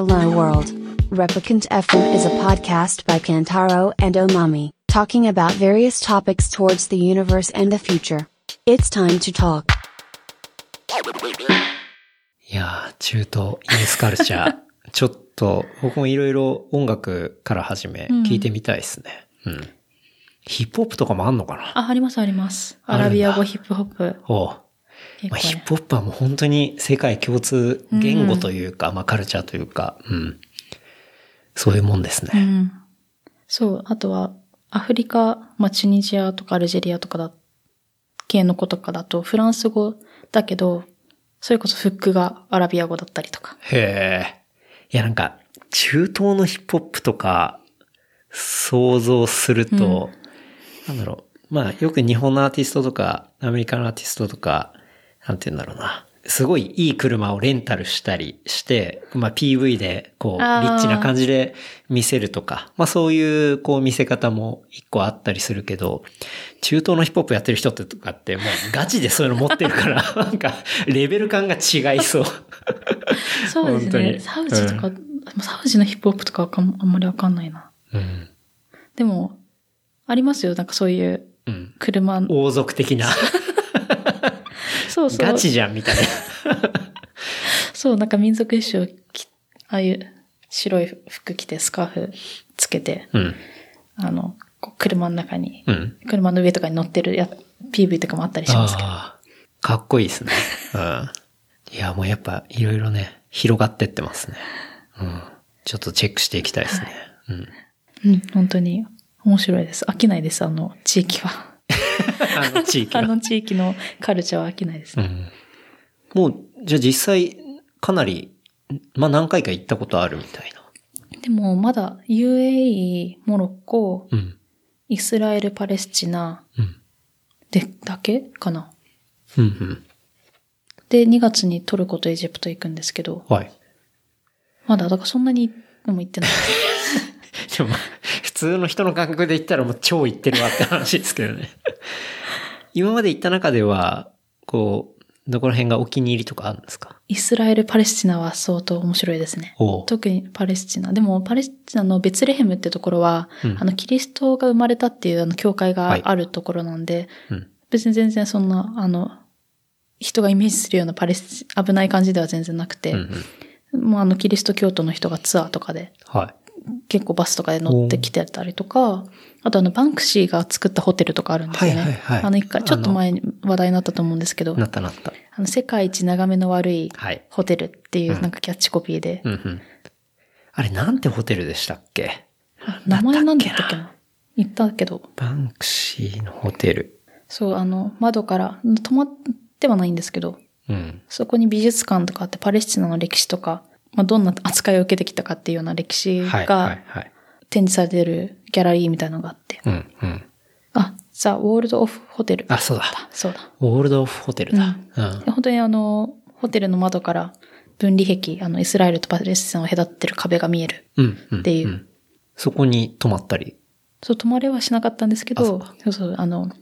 Hello World. Replicant FM is a podcast by Kantaro and Omami, talking about various topics towards the universe and the future. It's time to talk. いやー、中東インスカルチャー。ちょっと、僕もいろいろ音楽から始め、聞いてみたいですね。うん。ヒップホップとかもあんのかなあ、ありますあります。アラビア語ヒップホップ。おうまあ。ヒップホップはもう本当に世界共通言語というか、まあカルチャーというか、うん。そういうもんですね。うん。そう。あとは、アフリカ、まあ、チュニジアとかアルジェリアとかだ、系の子とかだと、フランス語だけど、それこそフックがアラビア語だったりとか。へえ。いやなんか、中東のヒップホップとか、想像すると、なんだろう。まあ、よく日本のアーティストとか、アメリカのアーティストとか、なんて言うんだろうな。すごいいい車をレンタルしたりして、まあ PV でこう、リッチな感じで見せるとか、まあそういうこう見せ方も一個あったりするけど、中東のヒップホップやってる人ってとかってもうガチでそういうの持ってるから、なんかレベル感が違いそう。そうですね。サウジとか、サウジのヒップホップとかあんまりわかんないな。うん。でも、ありますよ。なんかそういううん。車。王族的な、そうそう。ガチじゃんみたいな。そう、なんか民族衣装き、ああいう白い服着てスカーフつけて、うん。あの、車の中に、うん。車の上とかに乗ってるや PV とかもあったりしますけど。かっこいいですね。うん。いや、もうやっぱいろいろね、広がってってますね。うん。ちょっとチェックしていきたいですね。うん。うん、本当に面白いです。飽きないです、あの地域は。あの地域あは。の地域のカルチャーは飽きないですね。うん。もう、じゃあ実際、かなり、まあ何回か行ったことあるみたいな。でも、まだ UAE、モロッコ、うん。イスラエル、パレスチナうん。で、だけかな。うんうん。で、2月にトルコとエジプト行くんですけど、はい。まだ、だからそんなにでも行ってない。でも、普通の人の感覚で言ったらもう超行ってるわって話ですけどね。今まで行った中では、こう、どこら辺がお気に入りとかあるんですか？イスラエル、パレスチナは相当面白いですね。特にパレスチナ。でも、パレスチナのベツレヘムってところは、うんあの、キリストが生まれたっていうあの、教会はいがあるところなんで、うん。別に全然そんな、あの、人がイメージするようなパレスチ、危ない感じでは全然なくて、うんうん。もうあの、キリスト教徒の人がツアーとかで、はい。結構バスとかで乗ってきてたりとか、あとあの、バンクシーが作ったホテルとかあるんですよね。はいはいはいあの、一回、ちょっと前に話題になったと思うんですけど、なったなった？あの、世界一眺めの悪いはい。ホテルっていうなんかキャッチコピーで、うんうん。あれ、なんてホテルでしたっけ？あ名前なんだったっけな？言ったけど、バンクシーのホテル。そう、あの、窓から、泊まってはないんですけど、うん。そこに美術館とかあってパレスチナの歴史とか、まあ、どんな扱いを受けてきたかっていうような歴史が。展示されてるギャラリーみたいなのがあって。うん。うん。あ、ザ・ウォールド・オフ・ホテル。あ、そうだ。そうだ。オールドオフホテルだ。うん。で本当にあの、ホテルの窓から分離壁、あの、イスラエルとパレスチナを隔ってる壁が見える。うん。うん。っていうんそこに泊まったり？そう、泊まれはしなかったんですけあそうど、そうそう、あの、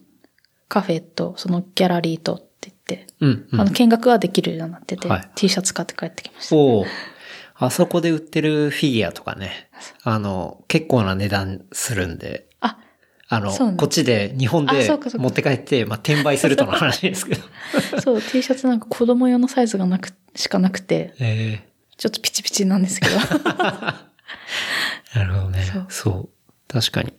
カフェとそのギャラリーとって言って、うん。うんあの、見学はできるようになってて、はい T シャツ買って帰ってきました。あそこで売ってるフィギュアとかね。あの、結構な値段するんで。あ、あの、そうなんだこっちで日本あで持って帰って、まあ、転売するとの話ですけど。そう、T シャツなんか子供用のサイズがなく、しかなくて、えちょっとピチピチなんですけど。え なるほどねそうそう。確かに。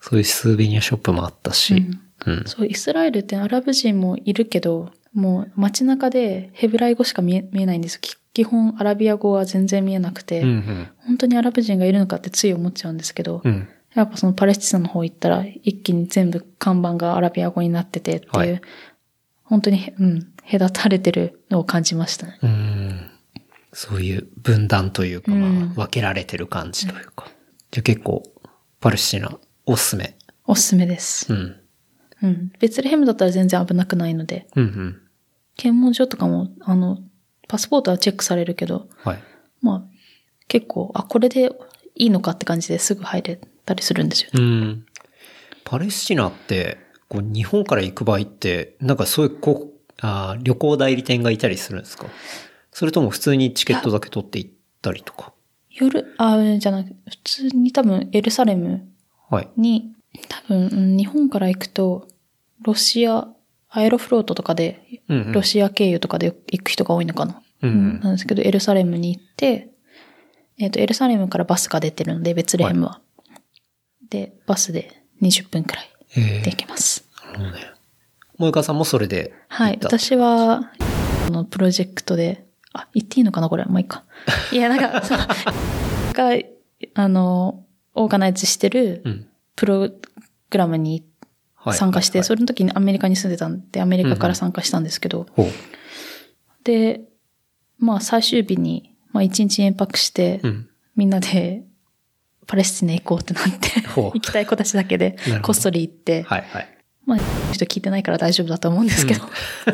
そういうスーベニアショップもあったし。うん。そう、イスラエルってアラブ人もいるけど、もう街中でヘブライ語しか見え見えないんですよ。き基本アラビア語は全然見えなくて、うんうん。本当にアラブ人がいるのかってつい思っちゃうんですけど、うん。やっぱそのパレスチナの方行ったら一気に全部看板がアラビア語になっててっていう、はい本当に、うん、隔たれてるのを感じましたね。うん。そういう分断というか、まあうん、分けられてる感じというか。じゃあ結構、パレスチナ、おすすめ。おすすめです。うん。うん。ベツレヘムだったら全然危なくないので、うんうん。検問所とかも、あの、パスポートはチェックされるけど、はい。まあ、結構、あ、これでいいのかって感じですぐ入れたりするんですよね。うん。パレスチナって、こう日本から行く場合って、なんかそういうこうあー旅行代理店がいたりするんですか？それとも普通にチケットだけ取って行ったりとか？夜、あ、じゃなく普通に多分エルサレムはい。に、多分、うん日本から行くと、ロシア、アエロフロートとかで、ロシア経由とかで行く人が多いのかな。うんうんなんですけど、エルサレムに行って、えっ、と、エルサレムからバスが出てるので、ベツレヘムは。で、バスで20分くらいえで行けます。なるほどね。さんもそれではい。私は、このプロジェクトで、あ、言っていいのかなこれ。もういいか。いや、なんか、そうが、あの、オーガナイズしてるうん。プログラムにはい参加して、はいそれの時にアメリカに住んでたんで、アメリカから参加したんですけど、ほう。で、まあ最終日に、まあ一日延泊して、うん。みんなでパレスチナ行こうってなって、行きたい子たちだけでこっそり行って、はいはい。まあ人聞いてないから大丈夫だと思うんですけど、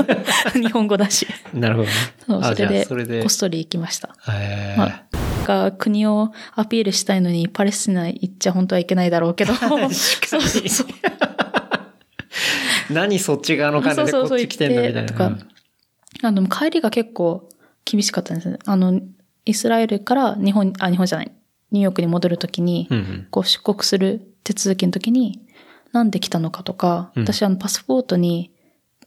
日本語だし。なるほどね。そう、あそれで、それでこっそり行きました。えーまあ、が国をアピールしたいのに、パレスチナ行っちゃ本当はいけないだろうけど。そうそうそう。何そっち側の金でこっち来てんだみたいな。とか、あの、帰りが結構厳しかったんですね。あの、イスラエルから日本、あ、日本じゃない、ニューヨークに戻るときに、うんうん。こう出国する手続きの時に、なんで来たのかとか、うん私あのパスポートに、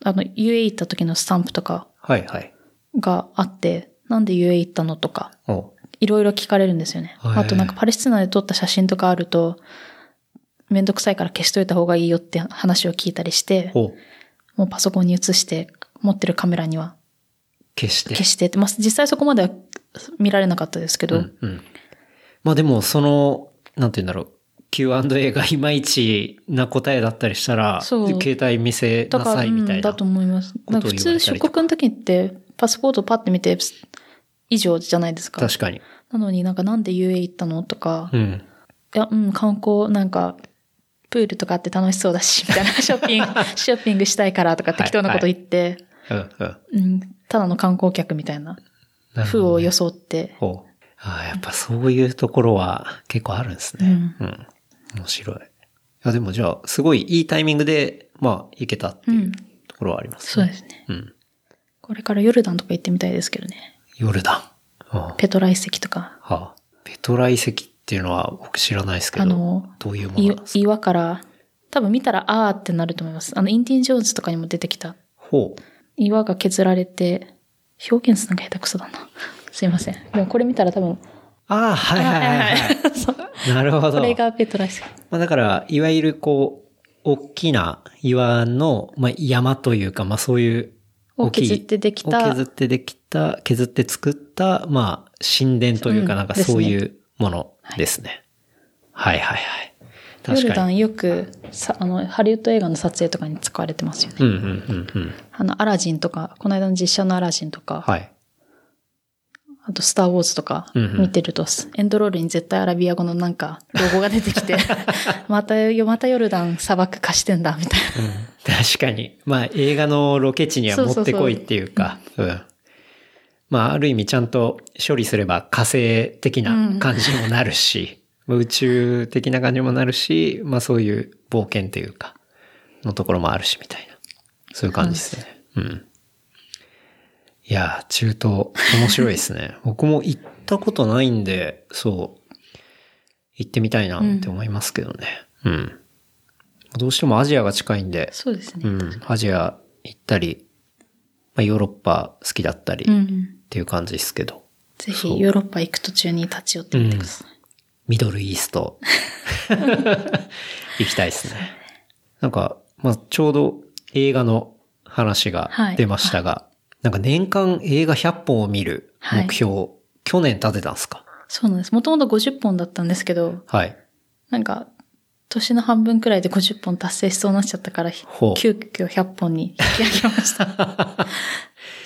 あの UAE 行った時のスタンプとかはいはい。があって、なんで UAE 行ったのとか、おいろいろ聞かれるんですよね。あとなんかパレスチナで撮った写真とかあると、めんどくさいから消しといた方がいいよって話を聞いたりして。もうパソコンに映して、持ってるカメラには消して。消してって、まあ実際そこまでは見られなかったですけど、うんうん。まあでも、その、なんて言うんだろう。Q&A がいまいちな答えだったりしたら、携帯見せなさいみたいな。うんだと思います。なんか普通出国の時って、パスポートパッて見て、以上じゃないですか。確かに。なのになんかなんで UA 行ったのとか、いうん。や、うん、観光、なんか、プールとかあって楽しそうだし、みたいな、ショッピング、ショッピングしたいからとか適当なこと言って、うんうん。うん、ただの観光客みたいな、風を装って、ほう。ああ、やっぱそういうところは結構あるんですね。うんうん。面白い。いや、でもじゃあ、すごいいいタイミングで、まあ、行けたっていううんところはありますね。そうですね。うん。これからヨルダンとか行ってみたいですけどね。ヨルダン。はあ、ペトラ遺跡とか、はあ、ペトラ遺跡っていうのは僕知らないですけど、あのどういうものいなんですか？岩から、多分見たらあーってなると思います。あの、インディ・ン・ジョーンズとかにも出てきたほう。岩が削られて、表現するのが下手くそだな。すいません。でもこれ見たら多分、ああ、はいはいはい、はい。なるほど。これがペトラ遺跡。まあ、だから、いわゆるこう、大きな岩の、まあ、山というか、まあ、そういうを大きい削ってできたを削ってできた、削って作った、まあ、神殿というか、うんなんかそういうものですね。はい、はい、はいヨルダ。ンよく、さ、あの、ハリウッド映画の撮影とかに使われてますよね。うん、うん、うん、うん。あの、アラジンとか、この間の実写のアラジンとか、はい。あと、スター・ウォーズとかうんうん見てると、エンドロールに絶対アラビア語のなんか、ロゴが出てきて、また、またヨルダン砂漠化してんだ、みたいな。確かに。まあ、映画のロケ地には持ってこいっていうか、うん。まあ、ある意味ちゃんと処理すれば火星的な感じにもなるし、ま あ宇宙的な感じにもなるし、まあそういう冒険っていうか、のところもあるしみたいな。そういう感じですね。うん。いやー、中東、面白いですね。僕も行ったことないんで、そう、行ってみたいなって思いますけどね。うん。どうしてもアジアが近いんで、そうですね。うん、アジア行ったり、まあ、ヨーロッパ好きだったりっうん。ていう感じですけど、ぜひ、ヨーロッパ行く途中に立ち寄ってみてください。ミドルイースト 行きたいですね。なんか、まあ、ちょうど映画の話が出ましたが、なんか年間映画100本を見る目標、去年立てたんですか？そうなんです。もともと50本だったんですけど、はい。なんか、年の半分くらいで50本達成しそうになっちゃったから、急遽100本に引き上げました。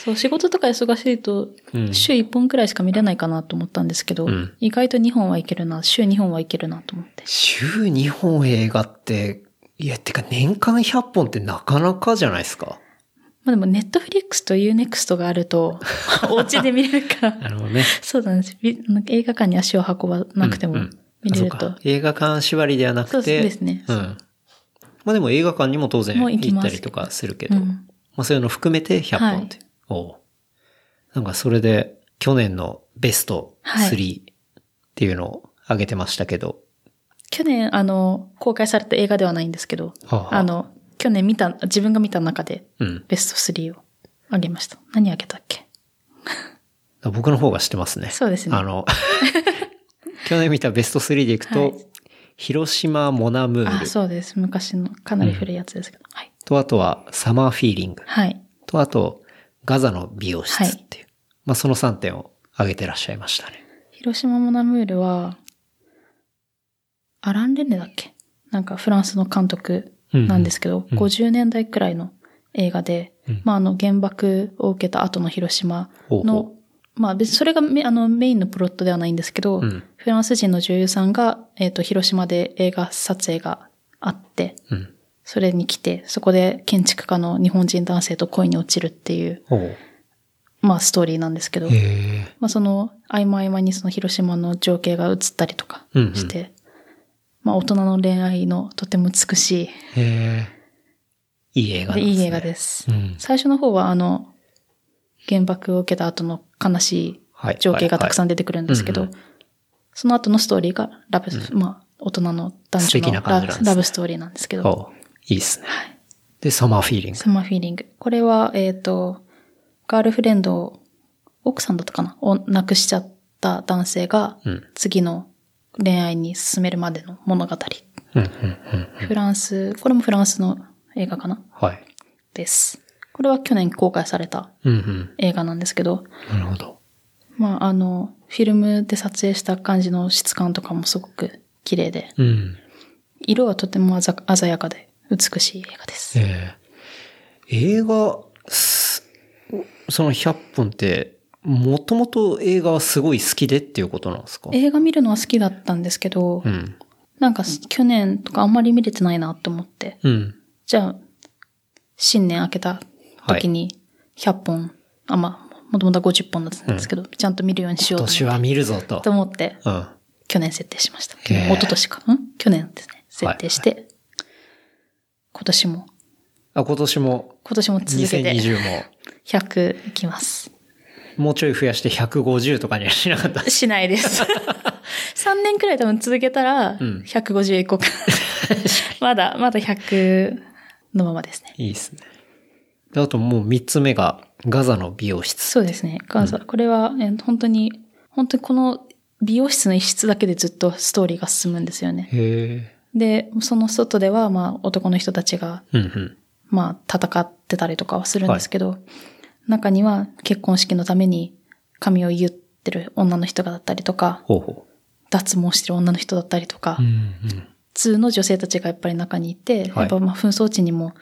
そう、仕事とか忙しいとう、ん週1本くらいしか見れないかなと思ったんですけど、うん意外と2本はいけるな、週2本はいけるなと思って。週2本映画って、いや、てか年間100本ってなかなかじゃないですか？まあでも、ネットフリックスと UNEXT があると、お家で見れるから、なるほどね。そうなんです。映画館に足を運ばなくてもうんうん見れるとあそうか。映画館縛りではなそうくて。ですねうん。まあでも映画館にも当然行ったりとかするけど、うんまあそういうの含めて100本って。おうなんかそれで去年のベスト3、はいっていうのを挙げてましたけど。去年、あの、公開された映画ではないんですけど、はあはああの、去年見た、自分が見た中で、うん。ベスト3をあげました。何あげたっけ？僕の方が知ってますね。そうですねあの、去年見たベスト3でいくと、はい広島モナムーあ、ルそうです。昔の、かなり古いやつですけど。はい。と、あとはサマーフィーリングはい。と、あとガザの美容室っていう。まあその3点を挙げてらっしゃいましたね。広島モナムールは、アラン・レネだっけ？なんかフランスの監督なんですけど、うん。50年代くらいの映画で、うん。まああの原爆を受けた後の広島ほうの、ほまあ別にそれがメあのメインのプロットではないんですけど、うん。フランス人の女優さんが、えっ、と、広島で映画撮影があって、うん。それに来て、そこで建築家の日本人男性と恋に落ちるっていう。まあストーリーなんですけど。まあその合間合間にその広島の情景が映ったりとかうんうんして、まあ大人の恋愛のとても美しへえ。いい映画ですね。い、いい映画です。うん。最初の方はあの、原爆を受けた後の悲しいはい。情景がたくさん。ん出てくるんですけど、はいその後のストーリーがラブ、まあ大人の男女のラ感じなんですねラブストーリーなんですけど。いいですね。で、サマーフィーリング。サマーフィーリング。これは、えっ、と、ガールフレンドを、奥さんだったかなを亡くしちゃった男性が、うん。次の恋愛に進めるまでの物語。うん、うん、うん。フランス、これもフランスの映画かな？はい。です。これは去年公開されたうん、うん。映画なんですけど、なるほど。まあ、あの、フィルムで撮影した感じの質感とかもすごく綺麗で、うん。色はとても鮮鮮やかで美しい映画です。ええ映画、すその100本って、もともと映画はすごい好きでっていうことなんですか？映画見るのは好きだったんですけど、うん。なんか去年とかあんまり見れてないなと思って、うん。じゃあ、新年明けた時に100本、あ、まあ、もともとは50本だったんですけど、ちゃんと見るようにしようと思っ今年は見るぞとて。と。思って、うん。去年設定しました。一昨年か？ん？去年ですね。設定して、今年も、あ、今年も、今年も続けて2020も、100いきます。もうちょい増やして150とかにはしなかった。しないです。3年くらい多分続けたら、ん150いこうか。まだ、まだ100のままですね。いいですね。であともう3つ目が、ガザの美容室。そうですね。ガザ。これは、えー本当に、本当にこの美容室の一室だけでずっとストーリーが進むんですよね。へえ。で、その外では、まあ、男の人たちが、うんうん。まあ、戦ってたりとかはするんですけど、中には結婚式のために髪を言ってる女の人がだったりとか、ほうほ脱毛してる女の人だったりとか、う。うんうん。普通の女性たちがやっぱり中にいて、はいやっぱまあ紛争地にも、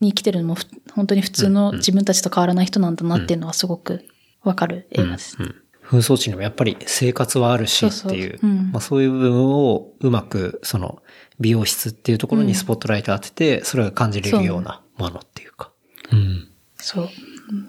に来てるのもふ本当に普通の自分たちと変わらない人なんだなっていうのはすごくわかる映画です。うん。紛争地にもやっぱり生活はあるしってそういう、まあそういう部分をうまく、その、美容室っていうところにスポットライト当てて、それが感じれるようなものっていうか。うん。そう。うん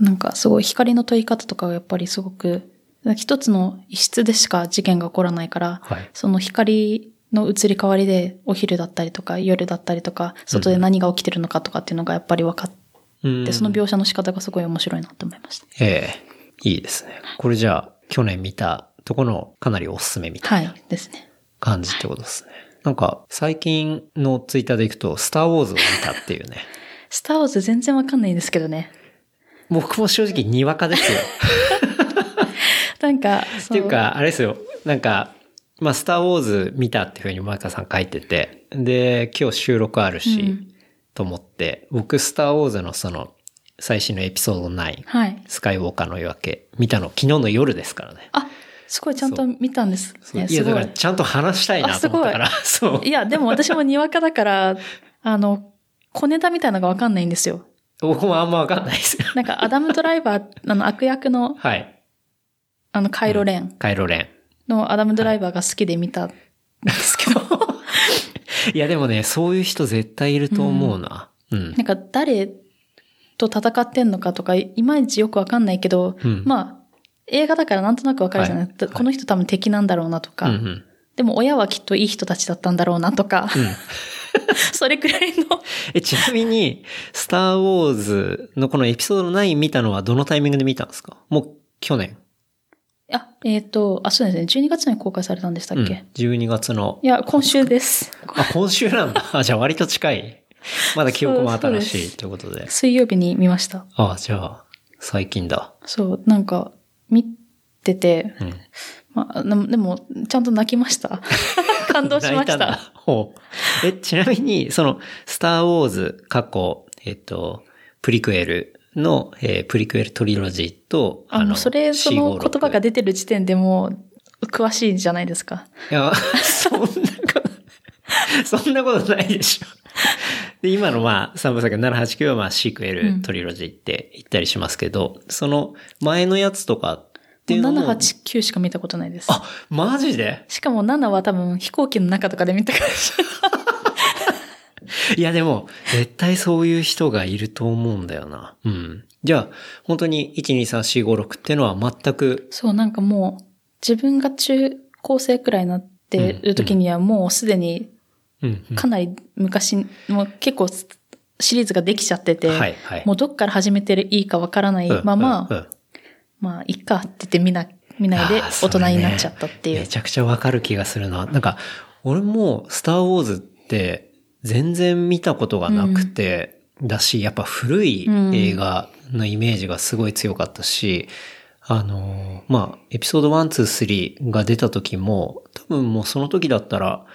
なんかすごい光の問い方とかがやっぱりすごく、一つの一室でしか事件が起こらないから、はいその光の移り変わりでお昼だったりとか夜だったりとか、外で何が起きてるのかとかっていうのがやっぱり分かって、うんその描写の仕方がすごい面白いなと思いました。ええいいですね。これじゃあ、去年見たとこのかなりおすすめみたいなはい、ですね。感じってことですね。なんか、最近のツイッターでいくと、スターウォーズを見たっていうね。スターウォーズ全然わかんないんですけどね。僕も正直にわかですよ。なんか、っそていうか、あれですよ。なんか、まあ、スターウォーズ見たっていうふうにマイカさん書いてて、で、今日収録あるし、うんと思って、僕、スターウォーズのその、最新のエピソード9、はい。スカイウォーカーの夜明け、見たの昨日の夜ですからね。あ、すごいちゃんと見たんですね。いや、すごいだから。ちゃんと話したいなと思ったから、そうい。や、でも私もにわかだから、あの、小ネタみたいなのがわかんないんですよ。僕もあんまわかんないですよ。なんか、アダム・ドライバー、あの、悪役の、はい。あの、カイロ・レンカイロレのアダム・ドライバーが好きで見たんですけど、ン。いや、でもね、そういう人絶対いると思うな。うん。なんか、誰と戦ってんのかとか、いまいちよくわかんないけど、うんまあ、映画だからなんとなくわかるじゃない、はいこの人多分敵なんだろうなとか、うんうん。でも親はきっといい人たちだったんだろうなとか、うん。それくらいの、え、ちなみに、スターウォーズのこのエピソード9見たのはどのタイミングで見たんですか？もう去年。あ、えっ、と、あ、そうですね。12月に公開されたんでしたっけ、うん、12月のい。や、今週です。あ、今週なんだ。あ、じゃあ割と近い。まだ記憶も新しいということで。水曜日に見ました。あ、じゃあ、最近だ。そう、なんか、見てて、うん。まあ、でも、ちゃんと泣きました。感動しましたた。え、ちなみに、その、スターウォーズ過去、えっと、プリクエルの、えープリクエルトリロジーと、あ、もうそれ、その言葉が出出てる時点でもう、詳しいじゃないですか。いや、そんなこと、そんなことないでしょ。で、今のまあ、3部作789はまあ、シークエルトリロジーって言ったりしますけど、その前のやつとかっていうのも。7、8、9しか見たことないです。あ、マジで？しかも7は多分飛行機の中とかで見たから。いやでも、絶対そういう人がいると思うんだよな。うん。じゃあ、本当に1,2,3,4,5,6っていうのは全く、そう、なんかもう、自分が中高生くらいになってる時にはもうすでにうん、うんかなり昔、もう結構シリーズができちゃってて、はいはいもうどっから始めていいかわからないまま、うんうんうんまあ、いっかって言って見な、見ないで大人になっちゃったっていう。めちゃくちゃわかる気がするな。なんか、俺もスターウォーズって全然見たことがなくて、だし、やっぱ古い映画のイメージがすごい強かったし、あのー、まあ、エピソード1、2、3が出た時も、多分もうその時だったら、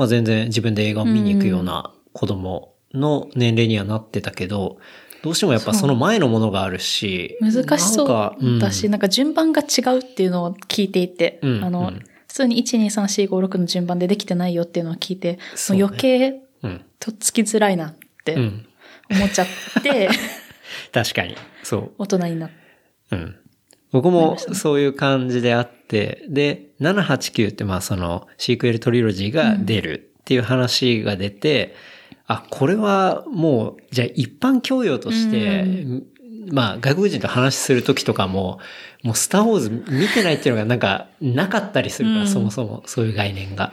まあ全然自分で映画を見に行くような子供の年齢にはなってたけど、どうしてもやっぱその前のものがあるし、難しそうだし、なんか順番が違うっていうのを聞いていて、うんあの、うん普通に1、2、3、4、5、6の順番でできてないよっていうのを聞いて、ねもう余計うん。とっつきづらいなってうん。思っちゃって、確かに。そう。大人になって。うん。僕もそういう感じであって、で、789ってまあそのシークエルトリロジーが出るっていう話が出て、あ、これはもう、じゃあ一般教養として、まあ外国人と話するときとかも、もうスターウォーズ見てないっていうのがなんかなかったりするから、うんそもそもそういう概念が。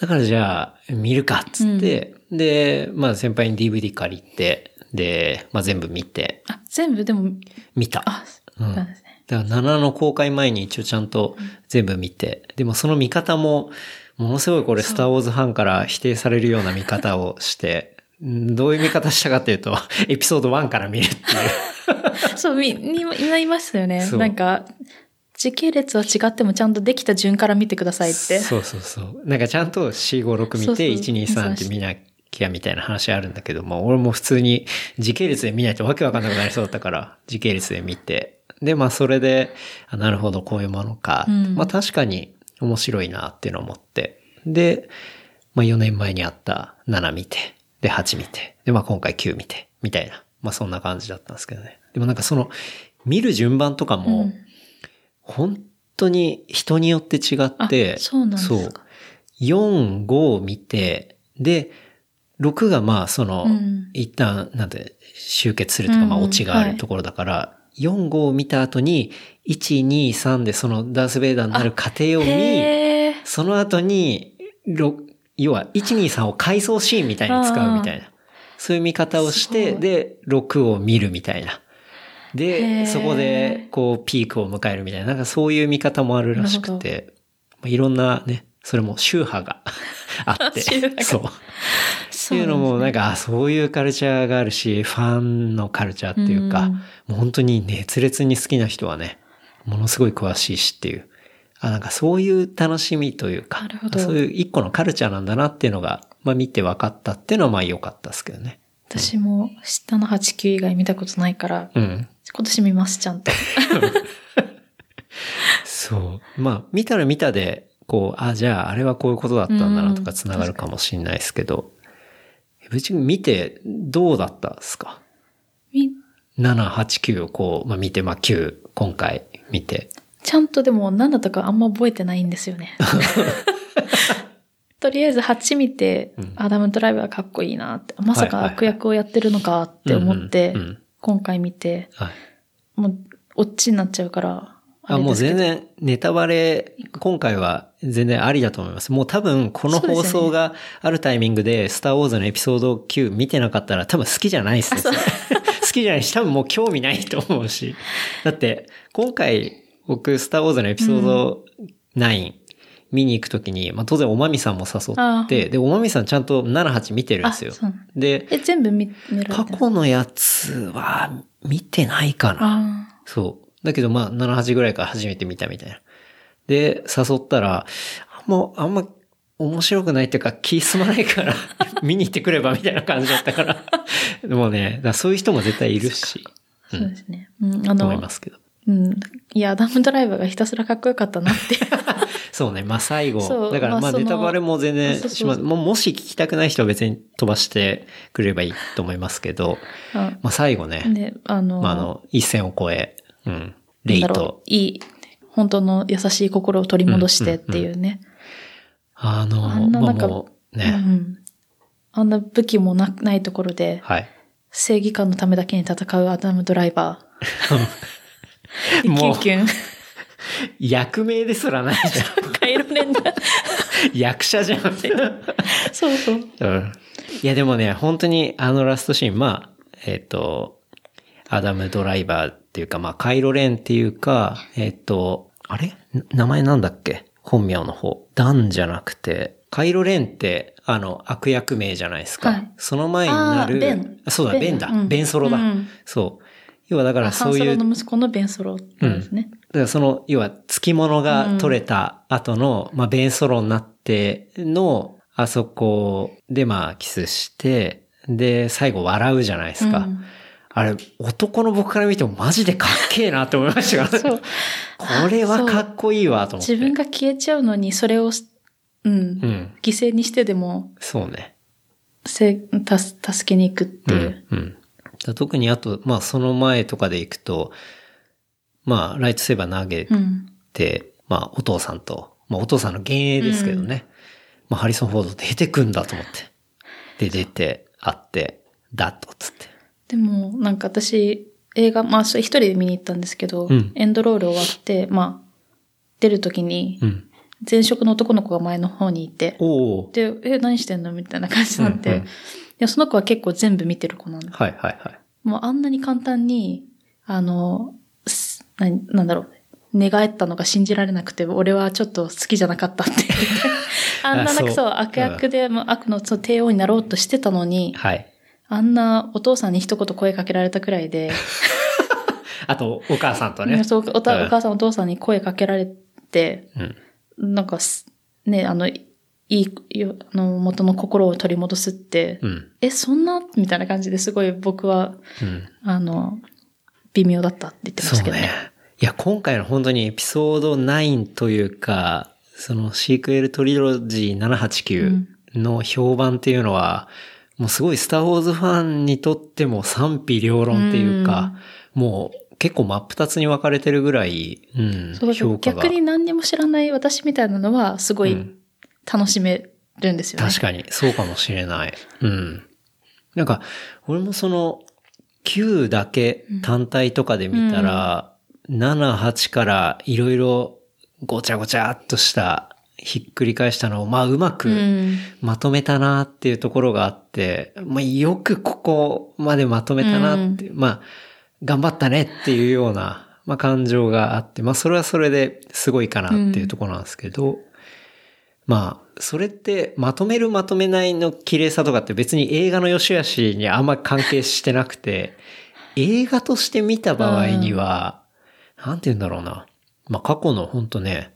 だからじゃあ見るかっつって、で、まあ先輩に DVD 借りて、で、まあ全部見て、あ、全部？でも、見た。あ、そうなんですね。だから7の公開前に一応ちゃんと全部見て、でもその見方も、ものすごいこれスターウォーズファンから否定されるような見方をして、んどういう見方したかっていうと、エピソード1から見るっていう。そう、み、に、なりますよねなんか、時系列は違ってもちゃんとできた順から見てくださいって。そうそうそう。なんかちゃんと4、5、6見て、1、2、3って見なきゃみたいな話あるんだけども、俺も普通に時系列で見ないとわけわかんなくなりそうだったから、時系列で見て。で、まあそれで、あなるほど、こういうものか。うんまあ確かに面白いなっていうのを思って。で、まあ4年前にあった7見て、で8見て、でまあ今回9見て、みたいな。まあそんな感じだったんですけどね。でもなんかその、見る順番とかも、うん本当に人によって違って、あそうなんですかそう4、5を見て、で、6がまあその、うん一旦、なんて、集結するとか、まあうんオチがあはいるところだから、4、5を見た後に、1、2、3でそのダース・ベイダーになる過程を見、その後に、ろ要は、1、2、3を回想シーンみたいに使うみたいな。そういう見方をして、で、6を見るみたいな。へで、ー。そこで、こう、ピークを迎えるみたいな、なんかそういう見方もあるらしくて、まあいろんなね、それも宗派が あって、そう。っていうのも、なんか、あそういうカルチャーがあるし、ファンのカルチャーっていうか、うんもう本当に熱烈に好きな人はね、ものすごい詳しいしっていう。あ、なんかそういう楽しみというか、そういう一個のカルチャーなんだなっていうのが、まあ見て分かったっていうのはまあ良かったですけどね。私も下の8、9以外見たことないから、うん。今年見ます、ちゃんと。そう。まあ、見たら見たで、こう、あ、じゃあ、あれはこういうことだったんだなとかうん繋がるかもしれないですけど、別に見てどうだったんですか？み ?7、8、9をこう、まあ見て、まあ9、今回見て。ちゃんとでも何だったかあんま覚えてないんですよね。とりあえず8見て、うんアダム・ドライバーかっこいいなって、まさか悪役をやってるのかって思って今回見て、はい。もう、オッチになっちゃうから、あ、もう全然。然、ネタバレ、今回は全然ありだと思います。もう多分、この放送があるタイミングで、スターウォーズのエピソード9見てなかったら多分好きじゃないですよ。好きじゃないし、多分もう興味ないと思うし。だって、今回、僕、スターウォーズのエピソード9見に行くときに、まあ当然おまみさんも誘って、で、おまみさんちゃんと7、8見てるんですよ。で、え、全部見、見られて過去のやつは見てないかな。あそう。だけどまあ、7、8ぐらいから初めて見たみたいな。で、誘ったら、あんま、あんま面白くないっていうか気進まないから 見に行ってくればみたいな感じだったから。でもね、そういう人も絶対いるし、あ、そうですね。うん、あのと思いま、すけど。うん。いや、アダムドライバーがひたすらかっこよかったなって。そうね、まあ最後だからまあネタバレも全然します。もうもし聞きたくない人は別に飛ばしてくれればいいと思いますけど、あまあ最後ね、で、あの、まああの、一線を越え、うん、レイとう、いい、本当の優しい心を取り戻してっていうね。あの、あんななんかまあもううね、ん。あんな武器もなないところで、はい。正義感のためだけに戦うアダムドライバー。キもうュンキュン。役名ですらないじゃカイロレン。役者じゃん。そうそう。うん。いやでもね、本当にあのラストシーン、まあ、えっ、と、アダムドライバーっていうか、まあ、カイロレンっていうか、えっ、と、あれ？な名前なんだっけ？本名の方。ダンじゃなくて、カイロレンって、あの、悪役名じゃないですか。はいその前になる。ベンあそうだ、ベンだ。うんベンソロだ。うんそう。要はだからハンソロそういう、の息子のベンソロですね。だからその、要は、付き物が取れた後の、まあ、ベンソロになっての、あそこで、まあ、キスして、で、最後笑うじゃないですか。うんあれ、男の僕から見てもマジでかっけえなって思いました。これはかっこいいわと思って。自分が消えちゃうのに、それを、うん、うん。犠牲にしてでも、そうね。せ、たす、助けに行くってういう。ん。うん。だ特にあと、まあ、その前とかで行くと、まあ、ライトセーバー投げうん。て、まあ、お父さんと、まあ、お父さんの幻影ですけどね。まあ、ハリソン・フォード出てくんだと思って。で、出て、会って、だっと、つって。でも、なんか私、映画、まあ、それ一人で見に行ったんですけど、うんエンドロール終わって、まあ、出るときにう、ん。前職の男の子が前の方にいて、おお。で、え、何してんの？みたいな感じになって、うんうんでその子は結構全部見てる子なんで、はいはいはい。もうあんなに簡単に、あの、すななんだろう、寝返ったのが信じられなくて、俺はちょっと好きじゃなかったって。あんな、なんそうかそう、悪役で、もう悪のそう帝王になろうとしてたのに、はい。あんなお父さんに一言声かけられたくらいで、あと、お母さんとね。そうおたうんお母さんお父さんに声かけられて、うん。なんかす、ね、あの、いい、よあの、元の心を取り戻すって、うん。え、そんな？みたいな感じですごい僕は、うん。あの、微妙だったって言ってましたけどね。ね。いや、今回の本当にエピソード9というか、そのシークエルトリロジー789の評判っていうのは、もうすごいスターウォーズファンにとっても賛否両論っていうか、もう結構真っ二つに分かれてるぐらい、うん、そう評価が。逆に何にも知らない私みたいなのは、すごいうん楽しめるんですよね。確かに、そうかもしれない。うん。なんか、俺もその、9だけ単体とかで見たら、7、8からいろいろごちゃごちゃっとした、ひっくり返したのを、まあうまくうん。まとめたなっていうところがあって、まあよくここまでまとめたなって、まあ頑張ったねっていうような、まあ感情があって、まあそれはそれですごいかなっていうところなんですけど、まあ、それってまとめるまとめないの綺麗さとかって別に映画の良し悪しにあんま関係してなくて、映画として見た場合には、なんて言うんだろうな。まあ過去の本当ね、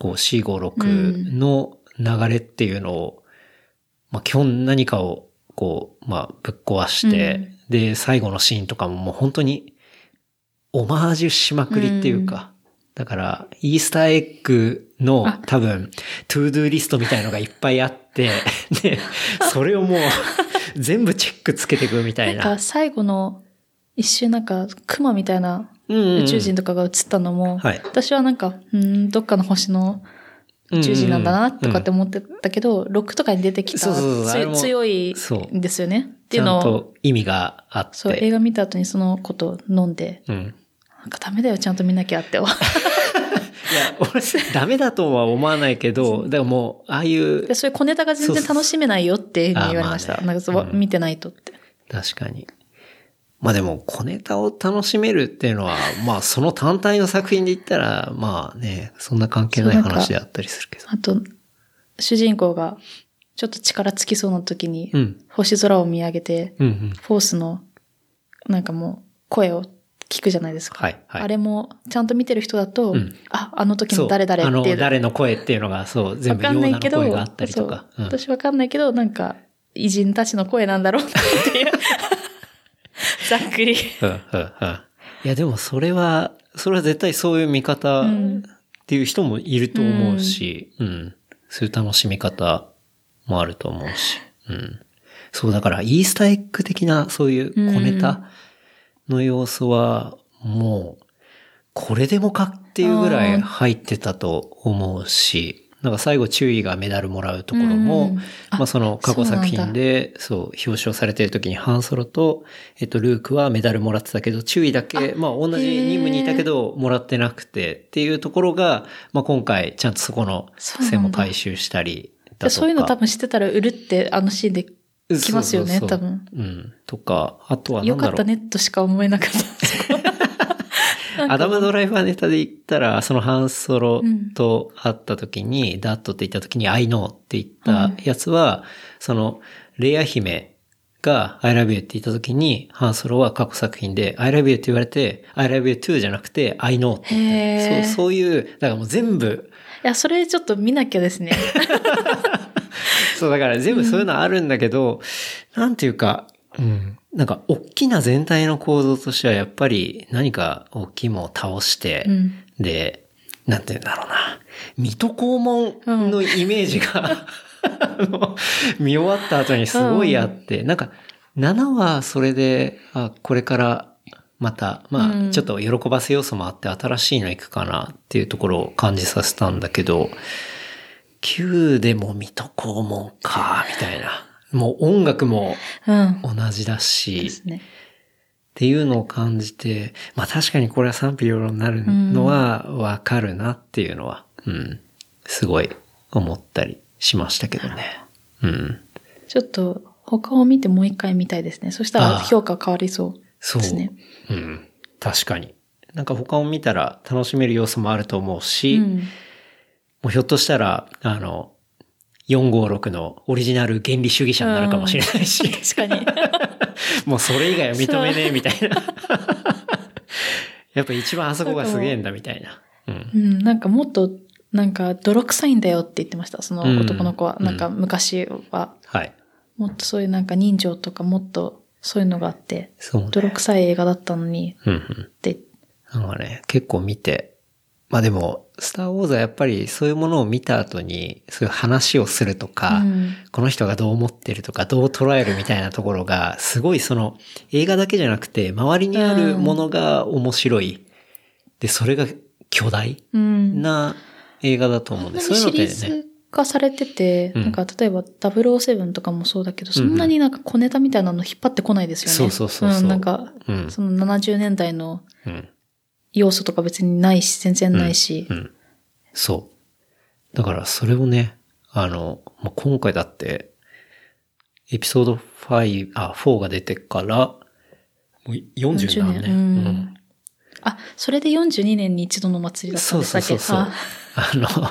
こう C56 の流れっていうのを、まあ基本何かをこう、まあぶっ壊して、で、最後のシーンとかももう本当にオマージュしまくりっていうか、だから、イースターエッグのあ。多分、 To Do リストみたいのがいっぱいあって、で、それをもう全部チェックつけていくみたいな。なんか最後の一瞬なんか熊みたいな宇宙人とかが映ったのも、はい私はなんか、うん、どっかの星の宇宙人なんだなとかって思ってたけど、ロックとかに出てきたそうそう強いそんですよね。っていちゃんうのを、と意味があって。そう、映画見た後にそのこと飲んで、うん。なんかダメだよ、ちゃんと見なきゃって。いや、俺、ダメだとは思わないけど、だからもう、ああいうで、、そういう小ネタが全然楽しめないよって言われました。あまあねなんかそう、うん見てないとって。確かに。まあでも、小ネタを楽しめるっていうのは、まあその単体の作品で言ったら、まあね、そんな関係ない話であったりするけど。あと、主人公がちょっと力尽きそうな時に、うん。星空を見上げて、うんうん。フォースの、なんかもう、声を聞くじゃないですか。はいはいあれも、ちゃんと見てる人だと、うんあ、あの時。の誰々っていう。誰の声っていうのが、そう、全部わかんな声があったりとか。そううん私わかんないけど、なんか、偉人たちの声なんだろうなっていう。ざっくり。うんうんうんいや、でもそれは、それは絶対そういう見方うんっていう人もいると思うし、うん。そういう楽しみ方もあると思うし、うん。そう、だからイースターエッグ的なそういう小ネタの要素は、もう、これでもかっていうぐらい入ってたと思うし、なんか最後注意がメダルもらうところも、まあその過去作品で、そう、表彰されてる時にハンソロと、えっと、ルークはメダルもらってたけど、注意だけ、まあ同じ任務にいたけど、もらってなくてっていうところが、まあ今回ちゃんとそこの線も回収したりだとか。そういうの多分知ってたら、うるってあのシーンで来ますよね、そうそうそう多分。うん。とか、あとはなよ。かったねとしか思えなかった。アダムドライバーネタで言ったら、そのハンソロうん。と会った時に、ダットって言った時に、I know って言ったやつは、その、レイア姫が I love you って言った時に、ハンソロは過去作品で I love you って言われて、I love you too じゃなくて I know って言った。そう、そういう、だからもう全部、いや、それちょっと見なきゃですね。そう、だから全部そういうのあるんだけど、なんていうか、うん。なんか、大きな全体の構造としては、やっぱり何か大きいものを倒して、うんで、なんて言うんだろうな。水戸黄門のイメージが、あの見終わった後にすごいあって、なんか、7はそれで、あ、これからまた、まあ、うんちょっと喜ばせ要素もあって新しいの行くかなっていうところを感じさせたんだけど、9でも水戸黄門か、みたいな。もう音楽もうん。同じだし、ですね。っていうのを感じて、まあ確かにこれは賛否両論になるのはわかるなっていうのは、うん、すごい思ったりしましたけどね。うん。ちょっと、他を見てもう一回見たいですね。そしたら評価変わりそうそう。ですね。うん。確かに。なんか他を見たら楽しめる要素もあると思うし、うん。もうひょっとしたら、あの、456のオリジナル原理主義者になるかもしれないし、確かに。もうそれ以外は認めねえみたいな。やっぱ一番あそこがすげえんだみたいな。うん。うん、なんかもっと、なんか泥臭いんだよって言ってました。その男の子は。うんなんか昔は、はい。もっとそういうなんか人情とかもっとそういうのがあって、そうね。泥臭い映画だったのにうんうん。って、なんかね、結構見て。まあでも、スターウォーズはやっぱりそういうものを見た後に、そういう話をするとか、うんこの人がどう思ってるとか、どう捉えるみたいなところが、すごいその、映画だけじゃなくて、周りにあるものが面白い。で、それが巨大うん。な映画だと思うんで、こんそういうのってね。ズ化されてて、うんなんか例えば007とかもそうだけど、そんなになんか小ネタみたいなの引っ張ってこないですよね。そうそうそうそうんなんか、うん。その70年代のうん。要素とか別にないし、全然ないし。うん。そう。だからそれをね、あの、もう今回だって、エピソード5、あ、4が出てから、もう40何年。40うんあ、それで42年に一度の祭りだったそうんでしたっけそうそうそう。あの、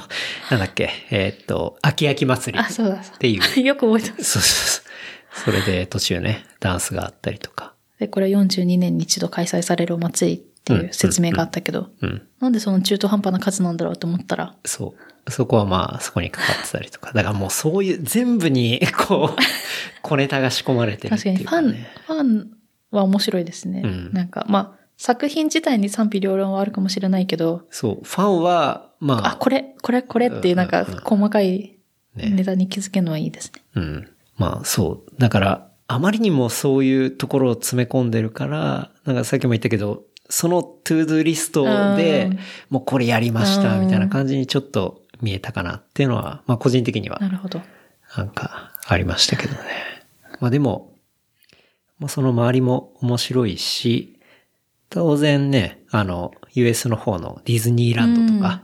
なんだっけ、えーっと、秋焼き祭りあ、あそうだ。っていう。よく覚えてます。そうそうそう。それで途中ね、ダンスがあったりとか。で、これ42年に一度開催されるお祭りっていう説明があったけど、うん。なんでその中途半端な数なんだろうと思ったら、そう。そこはまあ、そこにかかってたりとか。だからもうそういう、全部に、こう、小ネタが仕込まれてるっていう確かにファン、ね。ファンは面白いですね。うんなんか、まあ、作品自体に賛否両論はあるかもしれないけど、そう。ファンは、まあ、あ、これ、これ、これっていうなんか細かいねネタに気づけるのはいいですね。うん。まあそう。だから、あまりにもそういうところを詰め込んでるから、なんかさっきも言ったけど、そのトゥードゥリストでうん、もうこれやりました、うん。みたいな感じにちょっと見えたかなっていうのは、まあ個人的にはなるほど。なんかありましたけどね。まあでも、まあその周りも面白いし、当然ね、あの、US の方のディズニーランドとか、